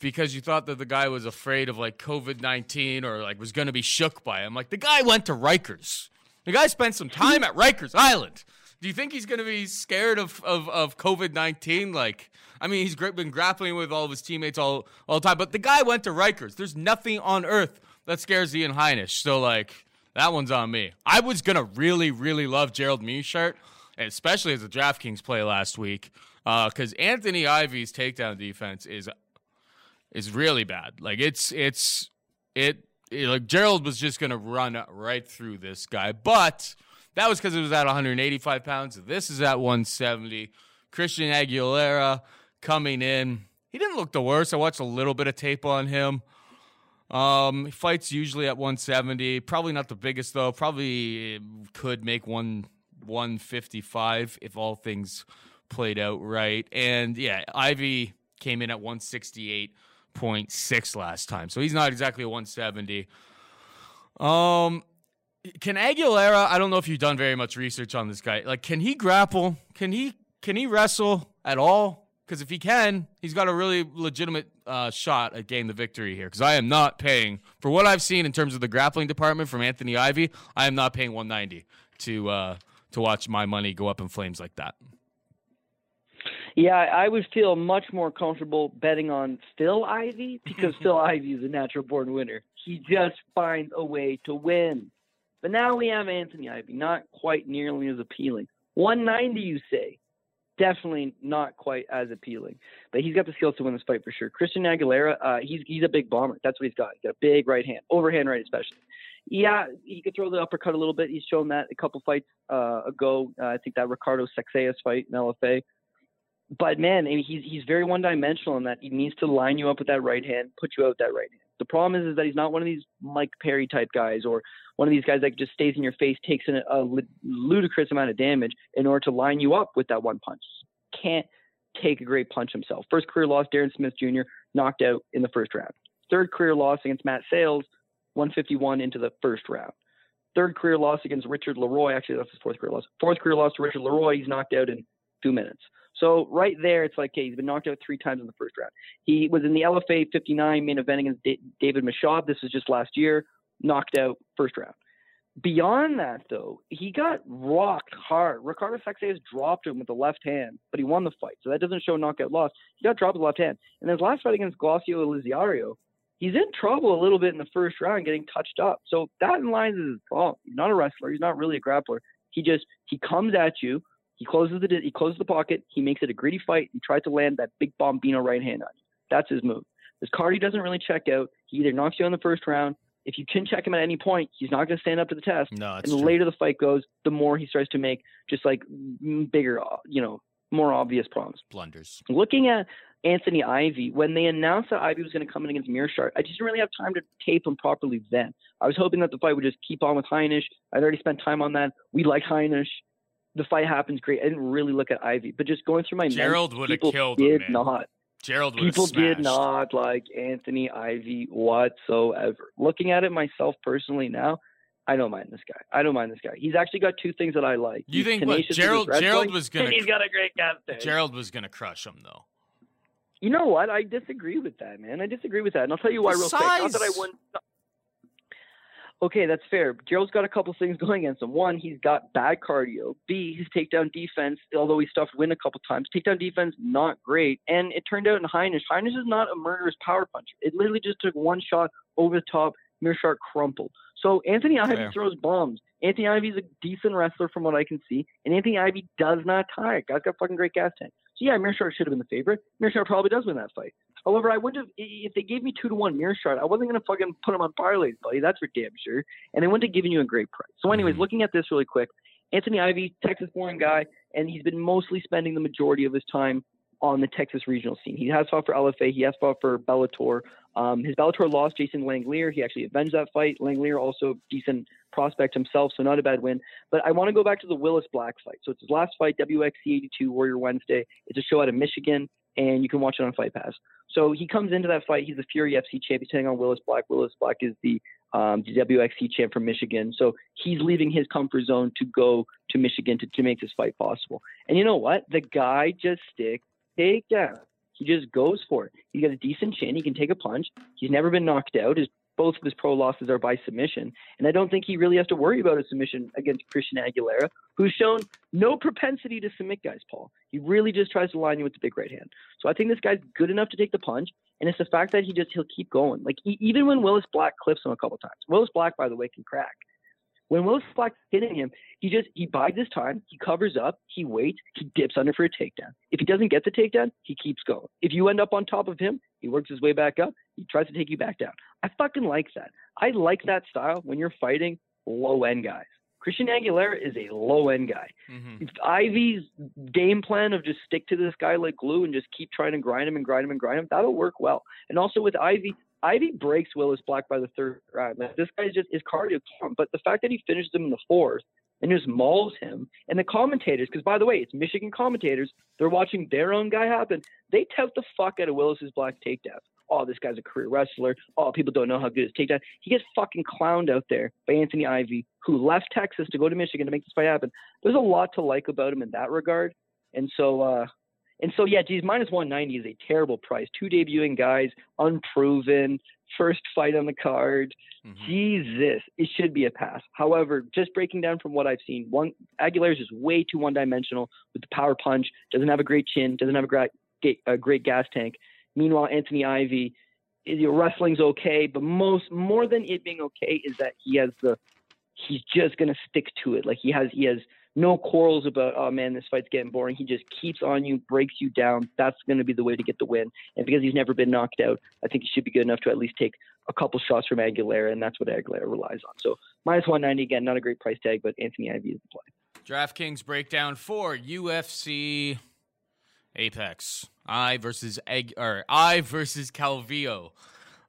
[SPEAKER 3] because you thought that the guy was afraid of like COVID 19 or like was going to be shook by him. Like the guy went to Rikers. The guy spent some time at Rikers Island. Do you think he's going to be scared of, of, of COVID 19? Like, I mean, he's been grappling with all of his teammates all, all the time, but the guy went to Rikers. There's nothing on earth that scares Ian Heinisch. So, like, that one's on me. I was to really, really love Gerald Meerschaert, especially as a DraftKings play last week, uh, because Anthony Ivy's takedown defense is is really bad. Like it's it's it, it- like Gerald was just gonna run right through this guy, but that was because it was at 185 pounds. This is at 170. Christian Aguilera coming in. He didn't look the worst. I watched a little bit of tape on him. Um, he fights usually at 170. Probably not the biggest though. Probably could make one 155 if all things played out right. And yeah, Ivy came in at 168.6 last time. So he's not exactly a 170. Um can Aguilera, I don't know if you've done very much research on this guy. Like can he grapple? Can he can he wrestle at all? Cuz if he can, he's got a really legitimate uh, shot at getting the victory here cuz I am not paying for what I've seen in terms of the grappling department from Anthony Ivy. I am not paying 190 to uh to watch my money go up in flames like that.
[SPEAKER 4] Yeah, I I would feel much more comfortable betting on Phil Ivy because [laughs] Phil Ivy is a natural born winner. He just finds a way to win. But now we have Anthony Ivy, not quite nearly as appealing. 190, you say? Definitely not quite as appealing. But he's got the skills to win this fight for sure. Christian Aguilera, uh, he's he's a big bomber. That's what he's got. He's got a big right hand, overhand right especially. Yeah, he could throw the uppercut a little bit. He's shown that a couple fights uh, ago. Uh, I think that Ricardo Sexeas fight in LFA but man, he's he's very one dimensional in that he needs to line you up with that right hand, put you out with that right hand. The problem is, is that he's not one of these Mike Perry type guys or one of these guys that just stays in your face, takes a ludicrous amount of damage in order to line you up with that one punch. Can't take a great punch himself. First career loss, Darren Smith Jr. knocked out in the first round. Third career loss against Matt Sales, 151 into the first round. third career loss against Richard Leroy. Actually, that's his fourth career loss. Fourth career loss to Richard Leroy. He's knocked out in two minutes. So right there, it's like, okay, he's been knocked out three times in the first round. He was in the LFA 59 main event against D- David Mashab. This was just last year, knocked out first round. Beyond that, though, he got rocked hard. Ricardo Saxeas dropped him with the left hand, but he won the fight. So that doesn't show knockout loss. He got dropped with the left hand. And his last fight against Glossio Elizario, he's in trouble a little bit in the first round, getting touched up. So that in line is wrong. He's not a wrestler. He's not really a grappler. He just he comes at you. He closes the he closes the pocket. He makes it a gritty fight. He tries to land that big bombino right hand on you. That's his move. His cardio doesn't really check out. He either knocks you in the first round. If you can check him at any point, he's not going to stand up to the test.
[SPEAKER 3] No,
[SPEAKER 4] and the
[SPEAKER 3] true.
[SPEAKER 4] later the fight goes, the more he starts to make just like bigger, you know, more obvious problems.
[SPEAKER 3] blunders.
[SPEAKER 4] Looking at Anthony Ivy, when they announced that Ivy was going to come in against Meerschaert, I just didn't really have time to tape him properly then. I was hoping that the fight would just keep on with Heinisch. I'd already spent time on that. We like Heinisch. The fight happens great. I didn't really look at Ivy, but just going through my
[SPEAKER 3] Gerald would have
[SPEAKER 4] people
[SPEAKER 3] killed him,
[SPEAKER 4] did
[SPEAKER 3] man.
[SPEAKER 4] not.
[SPEAKER 3] Gerald would have
[SPEAKER 4] People did not like Anthony Ivy whatsoever. Looking at it myself personally now, I don't mind this guy. I don't mind this guy. He's actually got two things that I like.
[SPEAKER 3] You
[SPEAKER 4] He's
[SPEAKER 3] think what,
[SPEAKER 4] tenacious with his
[SPEAKER 3] Gerald- Gerald was gonna [laughs]
[SPEAKER 4] he's got a great captain.
[SPEAKER 3] Gerald was gonna crush him though.
[SPEAKER 4] You know what? I disagree with that, man. I disagree with that, and I'll tell you why
[SPEAKER 3] The
[SPEAKER 4] real quick. Not that I wouldn't. Okay, that's fair. Gerald's got a couple things [laughs] going against him. One, he's got bad cardio. B, his takedown defense, although he stuffed win a couple times, takedown defense not great. And it turned out in Heinisch, Heinisch is not a murderous power puncher. It literally just took one shot over the top. Meerschaert crumpled. So Anthony Ivy
[SPEAKER 3] Fair.
[SPEAKER 4] throws bombs. Anthony Ivy's a decent wrestler from what I can see, and Anthony Ivy does not tire. Guy's got fucking great gas tank. So yeah, Meerschaert should have been the favorite. Meerschaert probably does win that fight. However, I wouldn't have if they gave me two to one Meerschaert. I wasn't gonna fucking put him on parlays, buddy. That's for damn sure. And they wouldn't have given you a great price. So, anyways,
[SPEAKER 3] Mhm.
[SPEAKER 4] looking at this really quick, Anthony Ivy, Texas-born guy, and he's been mostly spending the majority of his time on the Texas regional scene. He has fought for LFA. He has fought for Bellator. Um, his Bellator lost Jason Langellier. He actually avenged that fight. Langellier also decent prospect himself, so not a bad win. But I want to go back to the Willis Black fight. So it's his last fight, WXC 82 Warrior Wednesday. It's a show out of Michigan, and you can watch it on Fight Pass. So he comes into that fight. He's the Fury FC champion, taking on Willis Black. Willis Black is the um, the WXC champ from Michigan. So he's leaving his comfort zone to go to Michigan to, to make this fight possible. And you know what? The guy just sticks takedown. Uh, he just goes for it. He's got a decent chin. He can take a punch. He's never been knocked out. His both of his pro losses are by submission, and I don't think he really has to worry about a submission against Christian Aguilera, who's shown no propensity to submit guys. Paul, he really just tries to line you with the big right hand. So I think this guy's good enough to take the punch, and it's the fact that he just he'll keep going. Like e- even when Willis Black clips him a couple times, Willis Black, by the way, can crack. When Willis Black's hitting him, he just he bides his time, he covers up, he waits, he dips under for a takedown. If he doesn't get the takedown, he keeps going. If you end up on top of him, he works his way back up, he tries to take you back down. I fucking like that. I like that style when you're fighting low end guys. Christian Aguilera is a low end guy.
[SPEAKER 3] Mhm.
[SPEAKER 4] If Ivy's game plan of just stick to this guy like glue and just keep trying to grind him and grind him and grind him, that'll work well. And also with Ivy, Ivy breaks Willis Black by the third round. This guy's just his cardio count. But the fact that he finishes him in the fourth and just mauls him, and the commentators, because by the way, it's Michigan commentators, they're watching their own guy happen. They tout the fuck out of Willis's Black takedowns. Oh, this guy's a career wrestler. Oh, people don't know how good his takedown. He gets fucking clowned out there by Anthony Ivy, who left Texas to go to Michigan to make this fight happen. There's a lot to like about him in that regard. And so, uh, and so, yeah, geez, minus 190 is a terrible price. Two debuting guys, unproven, first fight on the card.
[SPEAKER 3] Mhm.
[SPEAKER 4] Jesus, it should be a pass. However, just breaking down from what I've seen, one Aguilera's just way too one-dimensional with the power punch. Doesn't have a great chin. Doesn't have a great a great gas tank. Meanwhile, Anthony Ivy, you know, wrestling's okay, but most more than it being okay is that he has the he's just gonna stick to it. Like he has he has no quarrels about oh man this fight's getting boring. He just keeps on you, breaks you down. That's gonna be the way to get the win. And because he's never been knocked out, I think he should be good enough to at least take a couple shots from Aguilera, and that's what Aguilera relies on. So minus 190 again, not a great price tag, but Anthony Ivy is the play.
[SPEAKER 3] DraftKings breakdown for UFC Apex. Eye versus Egg or Eye versus Calvillo.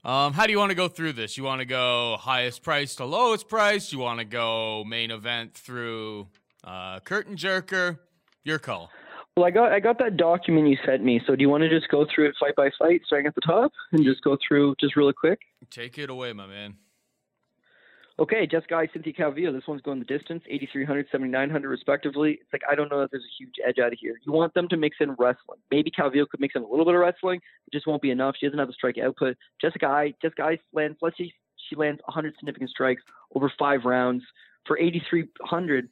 [SPEAKER 3] Um, how do you want to go through this? You want to go highest price to lowest price? You want to go main event through uh, curtain jerker? Your call.
[SPEAKER 4] Well, I got I got that document you sent me. So do you want to just go through it fight by fight, starting at the top, and just go through just really quick?
[SPEAKER 3] Take it away, my man.
[SPEAKER 4] Okay, Jessica Eye, Cynthia Calvillo. This one's going the distance, 8,300, 7,900 respectively. It's like, I don't know if there's a huge edge out of here. You want them to mix in wrestling. Maybe Calvillo could mix in a little bit of wrestling. It just won't be enough. She doesn't have the strike output. Jessica Eye, Jessica Eye lands, let's say she lands 100 significant strikes over five rounds for 8,300.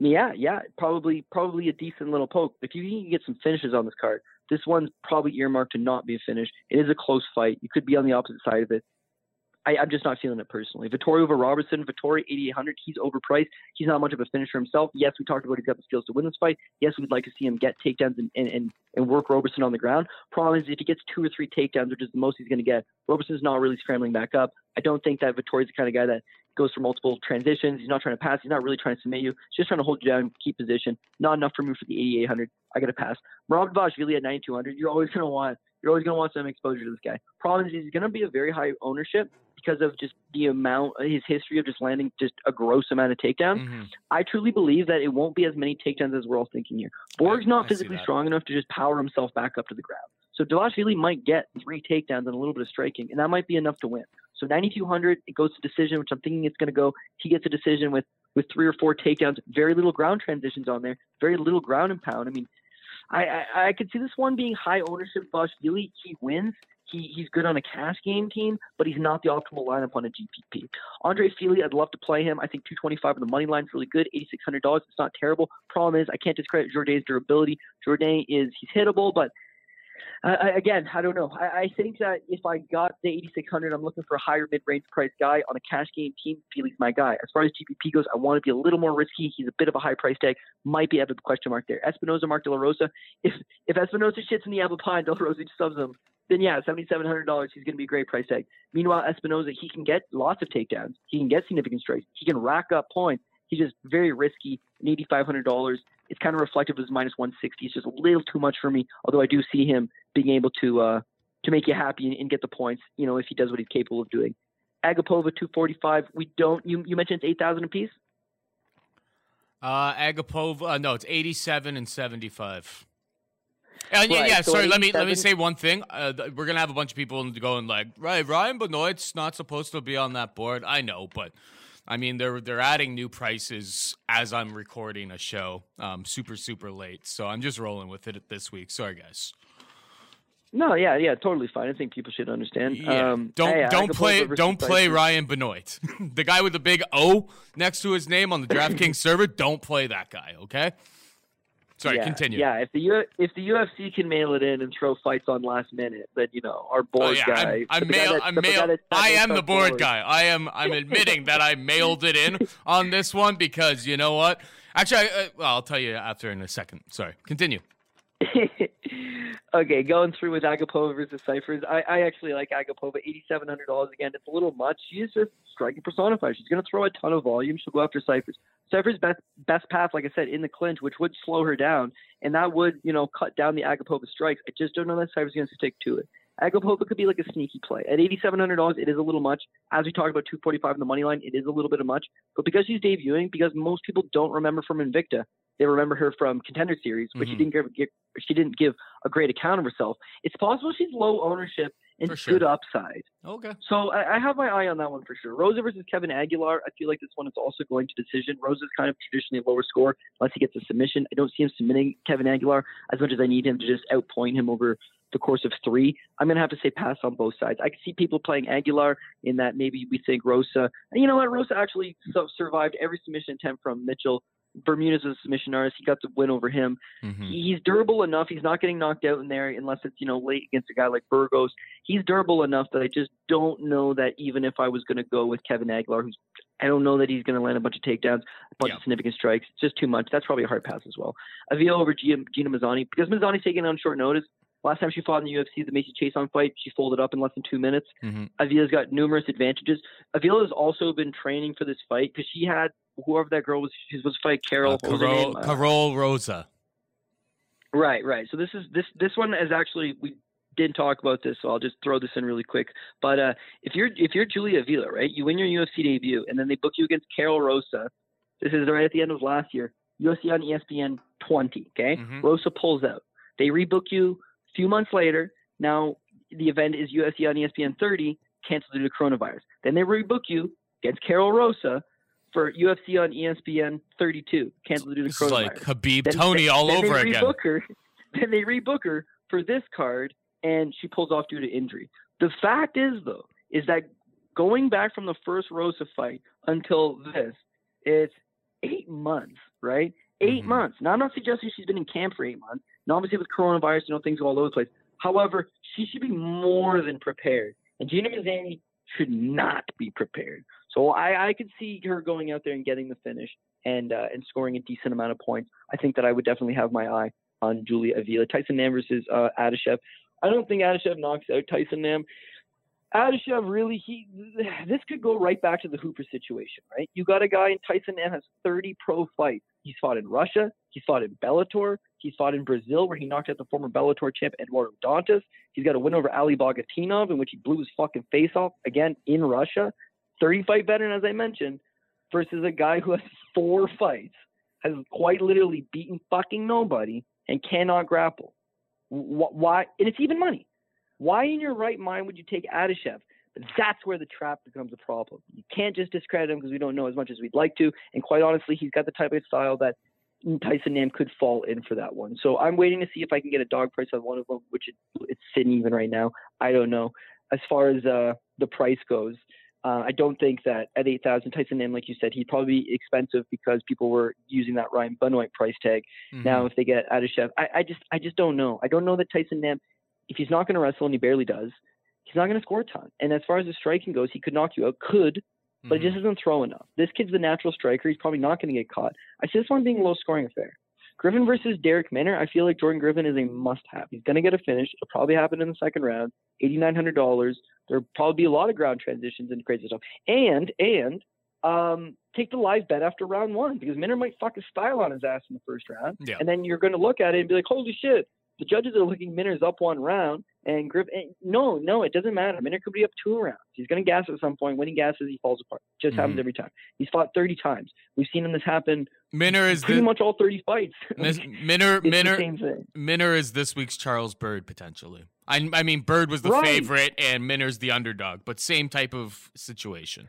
[SPEAKER 4] Yeah, yeah, probably probably a decent little poke. If you can get some finishes on this card, this one's probably earmarked to not be a finish. It is a close fight. You could be on the opposite side of it. I, am just not feeling it personally. Vettori over Roberson. Vettori 8,800. He's overpriced. He's not much of a finisher himself. Yes, we talked about he's got the skills to win this fight. Yes, we'd like to see him get takedowns and, and, and, and work Roberson on the ground. Problem is, if he gets two or three takedowns, which is the most he's going to get, Roberson's not really scrambling back up. I don't think that Vettori's the kind of guy that goes for multiple transitions. He's not trying to pass. He's not really trying to submit you. He's just trying to hold you down, keep position. Not enough for me for the 8,800. I got to pass. Rob Dvalishvili at 9,200. You're always going to want you're always going to want some exposure to this guy. Problem is, he's going to be a very high ownership because of just the amount, his history of just landing just a gross amount of takedowns.
[SPEAKER 3] Mm-hmm.
[SPEAKER 4] I truly believe that it won't be as many takedowns as we're all thinking here. Borg's not
[SPEAKER 3] I
[SPEAKER 4] physically strong enough to just power himself back up to the ground. So Dvalishvili might get three takedowns and a little bit of striking, and that might be enough to win. So 9,200, it goes to decision, which I'm thinking it's going to go. He gets a decision with with three or four takedowns, very little ground transitions on there, very little ground and pound. I mean, I I, I could see this one being high ownership. Dvalishvili, he wins. He, he's good on a cash game team, but he's not the optimal lineup on a GPP. Andre Fili, I'd love to play him. I think 225 on the money line is really good. $8,600, it's not terrible. Problem is, I can't discredit Jourdain's durability. Jourdain is he's hittable, but I- again, I don't know. I, I think that if I got the 8600, I'm looking for a higher mid-range price guy on a cash game team. Fili's my guy. As far as GPP goes, I want to be a little more risky. He's a bit of a high price tag. Might be of the question mark there. Espinosa, Mark De La Rosa. If if Espinosa shits in the apple pie and De La Rosa just subs him, then yeah, $7,700. He's going to be a great price tag. Meanwhile, Espinosa, he can get lots of takedowns. He can get significant strikes. He can rack up points. He's just very risky. And $8,500. It's kind of reflective of his minus 160. It's just a little too much for me. Although I do see him being able to uh, to make you happy and, and get the points. You know, if he does what he's capable of doing. Agapova 245. We don't. You you mentioned it's 8,000 apiece.
[SPEAKER 3] Uh, Agapova, uh, no, it's 87 and 75. Uh, yeah,
[SPEAKER 4] Right,
[SPEAKER 3] yeah.
[SPEAKER 4] so
[SPEAKER 3] sorry, let me let me say one thing. Uh, th- we're gonna have a bunch of people going like, right, Ryan Benoit's not supposed to be on that board. I know, but I mean, they're they're adding new prices as I'm recording a show, um, super super late. So I'm just rolling with it this week. Sorry, guys.
[SPEAKER 4] No, yeah, yeah, totally fine. I think people should understand.
[SPEAKER 3] Yeah.
[SPEAKER 4] Um,
[SPEAKER 3] don't
[SPEAKER 4] hey,
[SPEAKER 3] don't play don't play
[SPEAKER 4] Cifers.
[SPEAKER 3] Ryan Benoit, [laughs] the guy with the big O next to his name on the [laughs] DraftKings server. Don't play that guy, okay? Sorry,
[SPEAKER 4] yeah,
[SPEAKER 3] continue.
[SPEAKER 4] Yeah, if the U- if the UFC can mail it in and throw fights on last minute, then you know our board
[SPEAKER 3] Oh yeah,
[SPEAKER 4] guy.
[SPEAKER 3] I'm, I'm
[SPEAKER 4] the guy
[SPEAKER 3] mail,
[SPEAKER 4] that-
[SPEAKER 3] I'm mail,
[SPEAKER 4] that-
[SPEAKER 3] I am the board guy. I am. I'm admitting that I mailed it in on this one because you know what? Actually, I, uh, well, I'll tell you after in a second. Sorry, continue. [laughs]
[SPEAKER 4] okay, going through with Agapova versus Cifers. I, I actually like Agapova. Eighty-seven hundred dollars again. It's a little much. She is just striking personified. She's going to throw a ton of volume. She'll go after Cifers. Cifers' best best path, like I said, in the clinch, which would slow her down, and that would you know cut down the Agapova strikes. I just don't know that Cifers going to stick to it. Agapova could be like a sneaky play. At eighty-seven hundred dollars, it is a little much. As we talked about, two forty-five in the money line, it is a little bit of much. But because she's debuting, because most people don't remember from Invicta, they remember her from Contender Series, but she
[SPEAKER 3] Mhm.
[SPEAKER 4] didn't give, give she didn't give a great account of herself. It's possible she's low ownership and
[SPEAKER 3] sure.
[SPEAKER 4] good upside.
[SPEAKER 3] Okay.
[SPEAKER 4] So I, I have my eye on that one for sure. Rosa versus Kevin Aguilar. I feel like this one is also going to decision. Rosa's kind of traditionally a lower score unless he gets a submission. I don't see him submitting Kevin Aguilar as much as I need him to just outpoint him over the course of three. I'm gonna have to say pass on both sides. I can see people playing Aguilar in that maybe we think Rosa. And you know what? Rosa actually survived every submission attempt from Mitchell. Bermudez is a submission artist. He got the win over him
[SPEAKER 3] Mhm.
[SPEAKER 4] he's durable enough. He's not getting knocked out in there unless it's you know late against a guy like Burgos. He's durable enough that I just don't know that even if I was going to go with Kevin Aguilar, who's I don't know that he's going to land a bunch of takedowns, a bunch
[SPEAKER 3] Yeah.
[SPEAKER 4] of significant strikes. It's just too much. That's probably a hard pass as well. Avila over Gina, Gina Mazany because Mazany's taking on short notice. Last time she fought in the UFC, the Macy Chiasson fight, she folded up in less than two minutes.
[SPEAKER 3] Mhm.
[SPEAKER 4] Avila's got numerous advantages. Avila has also been training for this fight because she had whoever that girl was. She was supposed to fight Karol.
[SPEAKER 3] Uh,
[SPEAKER 4] what was her Karol. Uh,
[SPEAKER 3] Karol Rosa.
[SPEAKER 4] Right, right. So this is this this one is actually we didn't talk about this, so I'll just throw this in really quick. But uh, if you're if you're Julia Avila, right, you win your UFC debut, and then they book you against Karol Rosa. This is right at the end of last year. UFC on ESPN 20. Okay,
[SPEAKER 3] Mhm.
[SPEAKER 4] Rosa pulls out. They rebook you few months later. Now the event is UFC on ESPN 30, canceled due to coronavirus. Then they rebook you against Karol Rosa for UFC on ESPN 32, canceled due to
[SPEAKER 3] This is
[SPEAKER 4] coronavirus.
[SPEAKER 3] like Khabib
[SPEAKER 4] Then-
[SPEAKER 3] Tony
[SPEAKER 4] then-
[SPEAKER 3] all
[SPEAKER 4] then
[SPEAKER 3] over
[SPEAKER 4] they
[SPEAKER 3] again.
[SPEAKER 4] rebook Her, [laughs] then they rebook her for this card, and she pulls off due to injury. The fact is, though, is that going back from the first Rosa fight until this, it's eight months, right? 8
[SPEAKER 3] Mhm.
[SPEAKER 4] months. Now, I'm not suggesting she's been in camp for eight months. Now, obviously, with coronavirus, you know, things go all over the place. However, she should be more than prepared. And Gina Mazany should not be prepared. So I, I could see her going out there and getting the finish and uh, and scoring a decent amount of points. I think that I would definitely have my eye on Julia Avila. Tyson Nam versus uh, Adashev. I don't think Adashev knocks out Tyson Nam. Adashev really he this could go right back to the Hooper situation, right? You got a guy in Tyson Nam has 30 pro fights. He's fought in Russia, he's fought in Bellator, he's fought in Brazil where he knocked out the former Bellator champ Eduardo Dantas. He's got a win over Ali Bagautinov in which he blew his fucking face off again in Russia. 30 fight veteran as I mentioned versus a guy who has four fights, has quite literally beaten fucking nobody and cannot grapple. Why? And it's even money. Why in your right mind would you take Adashev? That's where the trap becomes a problem. You can't just discredit him because we don't know as much as we'd like to. And quite honestly, he's got the type of style that Tyson Nam could fall in for that one. So I'm waiting to see if I can get a dog price on one of them, which it, it's sitting even right now. I don't know. As far as uh, the price goes, uh, I don't think that at 8,000, Tyson Nam, like you said, he'd probably be expensive because people were using that Ryan Benoit price tag.
[SPEAKER 3] Mhm.
[SPEAKER 4] Now, if they get Adashev, I, I just, I just don't know. I don't know that Tyson Nam, if he's not going to wrestle and he barely does, he's not going to score a ton. And as far as the striking goes, he could knock you out, could, but
[SPEAKER 3] Mhm.
[SPEAKER 4] it just doesn't throw enough. This kid's the natural striker. He's probably not going to get caught. I see this one being a low scoring affair. Griffin versus Darrick Minner, I feel like Jordan Griffin is a must have. He's going to get a finish. It'll probably happen in the second round. $8,900. There'll probably be a lot of ground transitions and crazy stuff. And, and, um, take the live bet after round one because Minner might fuck his style on his ass in the first round.
[SPEAKER 3] Yeah.
[SPEAKER 4] And then you're going to look at it and be like, holy shit, the judges are looking Minner's up one round and Griffin. and No, no, it doesn't matter. Minner could be up two rounds. He's going to gas at some point. When he gasses, he falls apart. Just happens
[SPEAKER 3] Mhm.
[SPEAKER 4] every time. He's fought 30 times. We've seen him this happen
[SPEAKER 3] Minner is
[SPEAKER 4] pretty
[SPEAKER 3] the
[SPEAKER 4] much all 30 fights. [laughs]
[SPEAKER 3] Minner Minner. Minner is this week's Charles Byrd potentially. I I mean Byrd was the
[SPEAKER 4] Right.
[SPEAKER 3] favorite and Minner's the underdog, but same type of situation.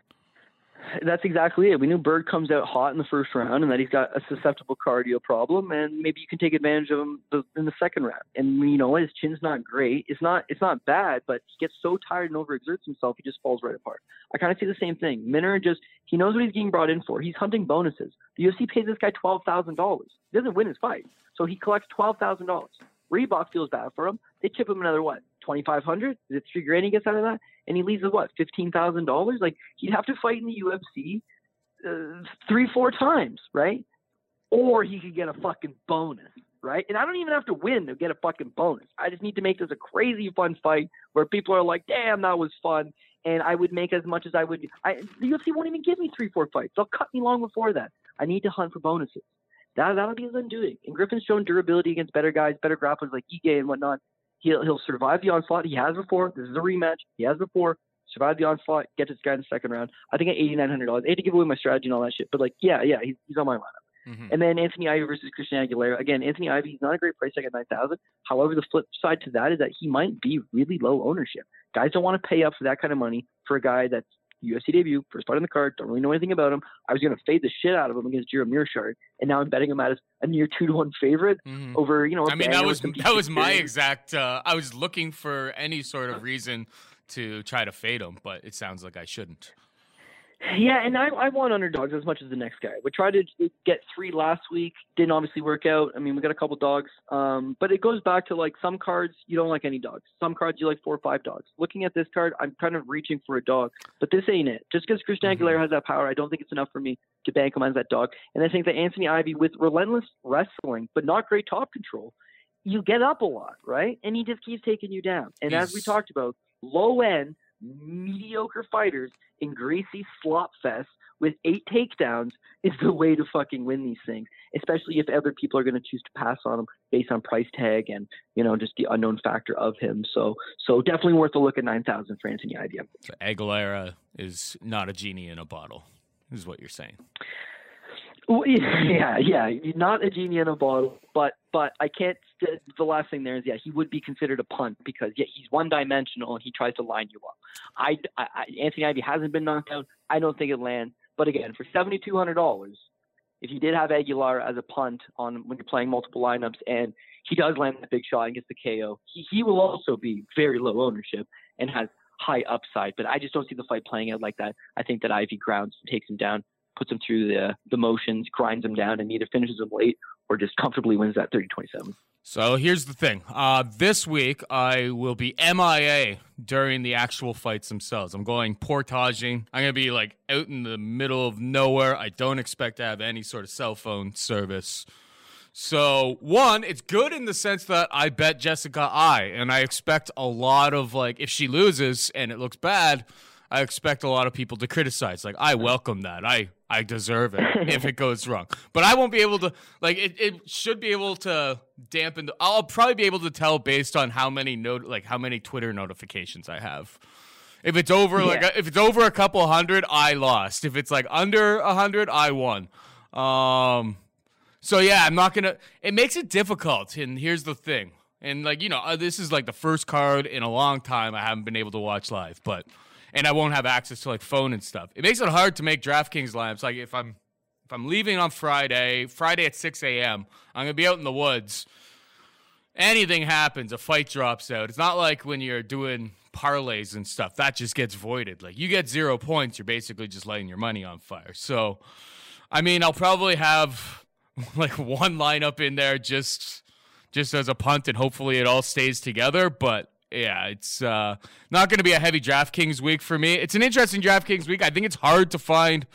[SPEAKER 4] That's exactly it. We knew Byrd comes out hot in the first round and that he's got a susceptible cardio problem, and maybe you can take advantage of him in the second round. And you know his chin's not great. It's not it's not bad, but he gets so tired and overexerts himself, he just falls right apart. I kind of see the same thing. Minner just he knows what he's getting brought in for. He's hunting bonuses. The UFC pays this guy twelve thousand dollars. He doesn't win his fight, so he collects twelve thousand dollars. Reebok feels bad for him. They chip him another what twenty five hundred? Is it three grand he gets out of that? And he leaves with what fifteen thousand dollars? Like he'd have to fight in the UFC uh, three four times, right? Or he could get a fucking bonus, right? And I don't even have to win to get a fucking bonus. I just need to make this a crazy fun fight where people are like, "Damn, that was fun." And I would make as much as I would. I, the UFC won't even give me three, four fights. They'll cut me long before that. I need to hunt for bonuses. That that'll be his undoing. And Griffin's shown durability against better guys, better grapplers like Ige and whatnot. He'll he'll survive the onslaught. He has before. This is a rematch. He has before. Survive the onslaught. Get this guy in the second round. I think at eighty nine hundred dollars. I hate to give away my strategy and all that shit, but like, yeah, yeah, he's, he's on my lineup.
[SPEAKER 3] Mhm.
[SPEAKER 4] And then Anthony Ivy versus Christian Aguilera. Again, Anthony Ivy, he's not a great price tag at 9000 However, the flip side to that is that he might be really low ownership. Guys don't want to pay up for that kind of money for a guy that's UFC debut, first fight on the card, don't really know anything about him. I was going to fade the shit out of him against Jiro Meerschaert, and now I'm betting him as a near two to one favorite
[SPEAKER 3] Mhm.
[SPEAKER 4] over, you know,
[SPEAKER 3] I mean that was that was my exact uh, I was looking for any sort of reason to try to fade him, but it sounds like I shouldn't.
[SPEAKER 4] Yeah, and I, I want underdogs as much as the next guy. We tried to get three last week, didn't obviously work out. I mean, we got a couple dogs, um, but it goes back to like some cards you don't like any dogs. Some cards you like four or five dogs. Looking at this card, I'm kind of reaching for a dog, but this ain't it. Just because Christian
[SPEAKER 3] Mhm.
[SPEAKER 4] Aguilera has that power, I don't think it's enough for me to bank him as that dog. And I think that Anthony Ivy, with relentless wrestling but not great top control, you get up a lot, right? And he just keeps taking you down. And as we talked about, low end, mediocre fighters in greasy slop fest with eight takedowns is the way to fucking win these things, especially if other people are going to choose to pass on him based on price tag and you know just the unknown factor of him. So so definitely worth a look at nine thousand for Anthony Ivy.
[SPEAKER 3] So Aguilera is not a genie in a bottle, is what you're saying. [laughs]
[SPEAKER 4] Yeah, yeah, not a genie in a bottle, but but I can't the, the last thing there is, yeah, he would be considered a punt because yeah, he's one dimensional and he tries to line you up. I, I, Anthony Ivy hasn't been knocked out. I don't think it lands. But again, for seventy two hundred dollars, if you did have Aguilar as a punt on when you're playing multiple lineups and he does land that big shot and gets the KO, he, he will also be very low ownership and has high upside. But I just don't see the fight playing out like that. I think that Ivy grounds and takes him down, puts them through the the motions, grinds them down, and either finishes them late or just comfortably wins that 30-27.
[SPEAKER 3] So here's the thing. Uh, this week, I will be MIA during the actual fights themselves. I'm going portaging. I'm going to be like out in the middle of nowhere. I don't expect to have any sort of cell phone service. So, one, it's good in the sense that I bet Jessica Eye, and I expect a lot of, like, if she loses and it looks bad, I expect a lot of people to criticize. Like, I welcome that. I I deserve it [laughs] if it goes wrong. But I won't be able to like it, it should be able to dampen the I'll probably be able to tell based on how many note like how many Twitter notifications I have. If it's over like if it's over a couple hundred, I lost. If it's like under a hundred, I won. Um so yeah, I'm not gonna it makes it difficult, and here's the thing. And like, you know, uh, this is like the first card in a long time I haven't been able to watch live, but and I won't have access to like phone and stuff. It makes it hard to make DraftKings lineups. Like if I'm if I'm leaving on Friday, Friday at 6 a.m., I'm gonna be out in the woods. Anything happens, a fight drops out. It's not like when you're doing parlays and stuff that just gets voided. Like you get zero points, you're basically just lighting your money on fire. So, I mean, I'll probably have [laughs] like one lineup in there just just as a punt, and hopefully it all stays together. But yeah, it's uh, not going to be a heavy DraftKings week for me. It's an interesting DraftKings week. I think it's hard to find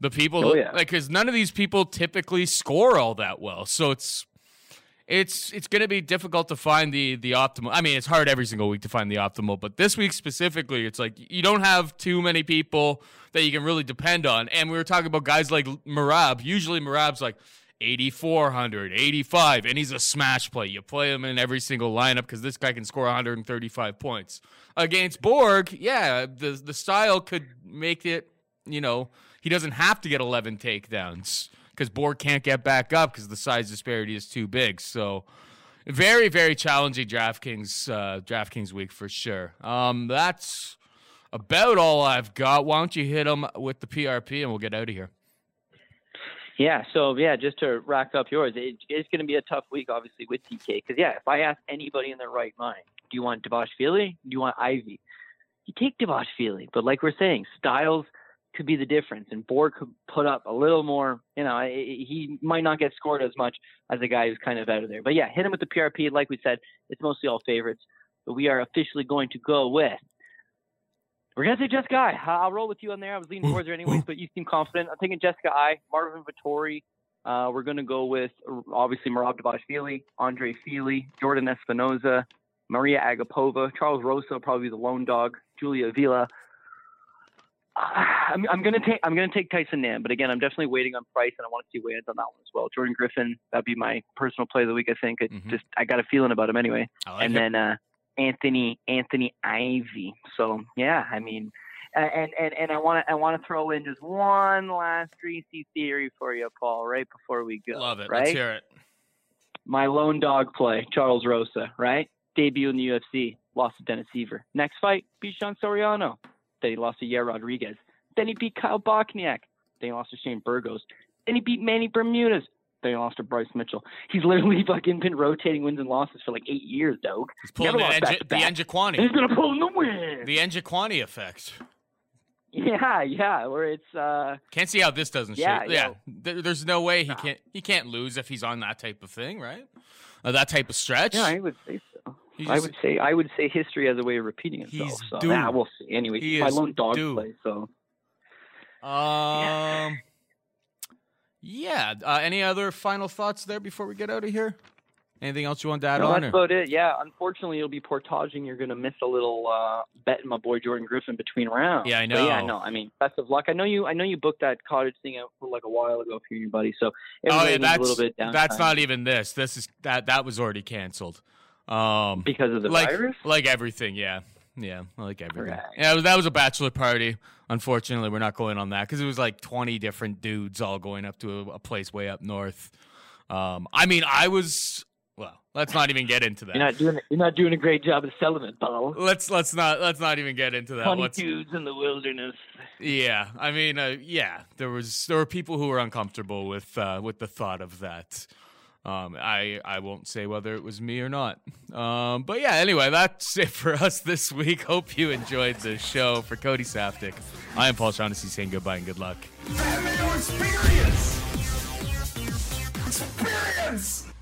[SPEAKER 3] the people
[SPEAKER 4] Oh, yeah.
[SPEAKER 3] like because none of these people typically score all that well. So it's it's it's going to be difficult to find the the optimal. I mean, it's hard every single week to find the optimal, but this week specifically, it's like you don't have too many people that you can really depend on. And we were talking about guys like Merab. Usually, Merab's like 8400, 85, and he's a smash play. You play him in every single lineup because this guy can score 135 points against Borg. Yeah, the the style could make it. You know, he doesn't have to get 11 takedowns because Borg can't get back up because the size disparity is too big. So, very, very challenging DraftKings uh, DraftKings week for sure. Um, that's about all I've got. Why don't you hit him with the PRP and we'll get out of here.
[SPEAKER 4] Yeah, so yeah, just to rack up yours, it, it's going to be a tough week, obviously, with TK. Because yeah, if I ask anybody in their right mind, do you want Dvalishvili? Do you want Ivy? You take Dvalishvili, but like we're saying, styles could be the difference, and Borg could put up a little more. You know, he might not get scored as much as a guy who's kind of out of there. But yeah, hit him with the PRP. Like we said, it's mostly all favorites. But we are officially going to go with. We're gonna say Jessica Eye. I'll roll with you on there. I was leaning towards her anyways, [laughs] but you seem confident. I'm taking Jessica Eye, Marvin Vettori. Uh, we're gonna go with obviously Merab Dvalishvili, Andre Fili, Jordan Espinosa, Mariya Agapova, Charles Rosa probably the lone dog, Julia Vila. Uh, I'm, I'm gonna take I'm gonna take Tyson Nam, but again, I'm definitely waiting on price, and I want to see weigh-ins on that one as well. Jordan Griffin, that'd be my personal play of the week. I think. It
[SPEAKER 3] Mhm.
[SPEAKER 4] just I got a feeling about him anyway
[SPEAKER 3] like
[SPEAKER 4] and
[SPEAKER 3] it.
[SPEAKER 4] then uh, Anthony Anthony Ivy. So yeah, I mean, and and and I want to I want to throw in just one last greasy theory for you, Paul, right before we go.
[SPEAKER 3] Love it.
[SPEAKER 4] Right,
[SPEAKER 3] Let's hear it.
[SPEAKER 4] my lone dog play, Charles Rosa, right? Debut in the UFC, lost to Dennis Siver. Next fight, beat Sean Soriano. Then he lost to Yair Rodriguez. Then he beat Kyle Bochniak. Then he lost to Shane Burgos. Then he beat Manny Bermudez. Then he lost to Bryce Mitchell. He's literally [laughs] fucking been rotating wins and losses for like eight years, dog.
[SPEAKER 3] He's pulling
[SPEAKER 4] Never
[SPEAKER 3] the,
[SPEAKER 4] lost
[SPEAKER 3] the
[SPEAKER 4] he's gonna pull the win.
[SPEAKER 3] The Enjaquani effect.
[SPEAKER 4] Yeah, yeah. Where it's uh
[SPEAKER 3] Can't see how this doesn't
[SPEAKER 4] Yeah,
[SPEAKER 3] shape.
[SPEAKER 4] yeah.
[SPEAKER 3] Yeah, There, there's no way he can't he can't lose if he's on that type of thing, right? Uh, that type of stretch.
[SPEAKER 4] yeah, I would say so.
[SPEAKER 3] He's
[SPEAKER 4] I would say I would say history as a way of repeating itself.
[SPEAKER 3] He's
[SPEAKER 4] so
[SPEAKER 3] due.
[SPEAKER 4] yeah, we'll see. Anyway,
[SPEAKER 3] He
[SPEAKER 4] my lone dog
[SPEAKER 3] due.
[SPEAKER 4] play. So
[SPEAKER 3] Um. Yeah. Uh, any other final thoughts there before we get out of here? Anything else you want to add
[SPEAKER 4] no,
[SPEAKER 3] on?
[SPEAKER 4] that's
[SPEAKER 3] or-
[SPEAKER 4] about it. Yeah, unfortunately, you'll be portaging. You're gonna miss a little uh, bet in my boy Jordan Griffin between rounds.
[SPEAKER 3] Yeah, I
[SPEAKER 4] But yeah,
[SPEAKER 3] know.
[SPEAKER 4] no. I mean, best of luck. I know you. I know you booked that cottage thing out for like a while ago for your buddy. So
[SPEAKER 3] Oh yeah, that's
[SPEAKER 4] a little bit downtime
[SPEAKER 3] that's not even this. This is that that was already canceled. Um,
[SPEAKER 4] because of the
[SPEAKER 3] like
[SPEAKER 4] virus.
[SPEAKER 3] like everything, yeah, yeah, like everything.
[SPEAKER 4] Right.
[SPEAKER 3] Yeah, was- that was a bachelor party. Unfortunately, we're not going on that because it was like twenty different dudes all going up to a, a place way up north. Um, I mean, I was well, let's not even get into that.
[SPEAKER 4] You're not doing you're not doing a great job of selling it, Paul.
[SPEAKER 3] let's let's not let's not even get into that.
[SPEAKER 4] Funny
[SPEAKER 3] Let's-
[SPEAKER 4] dudes in the wilderness.
[SPEAKER 3] yeah, I mean, uh, yeah, there was there were people who were uncomfortable with uh, with the thought of that. Um, I I won't say whether it was me or not. Um, but yeah, anyway, that's it for [laughs] us this week. Hope you enjoyed the show. For Cody Saftic, I am Paul Shaughnessy saying goodbye and good luck.
[SPEAKER 2] Experience! Experience!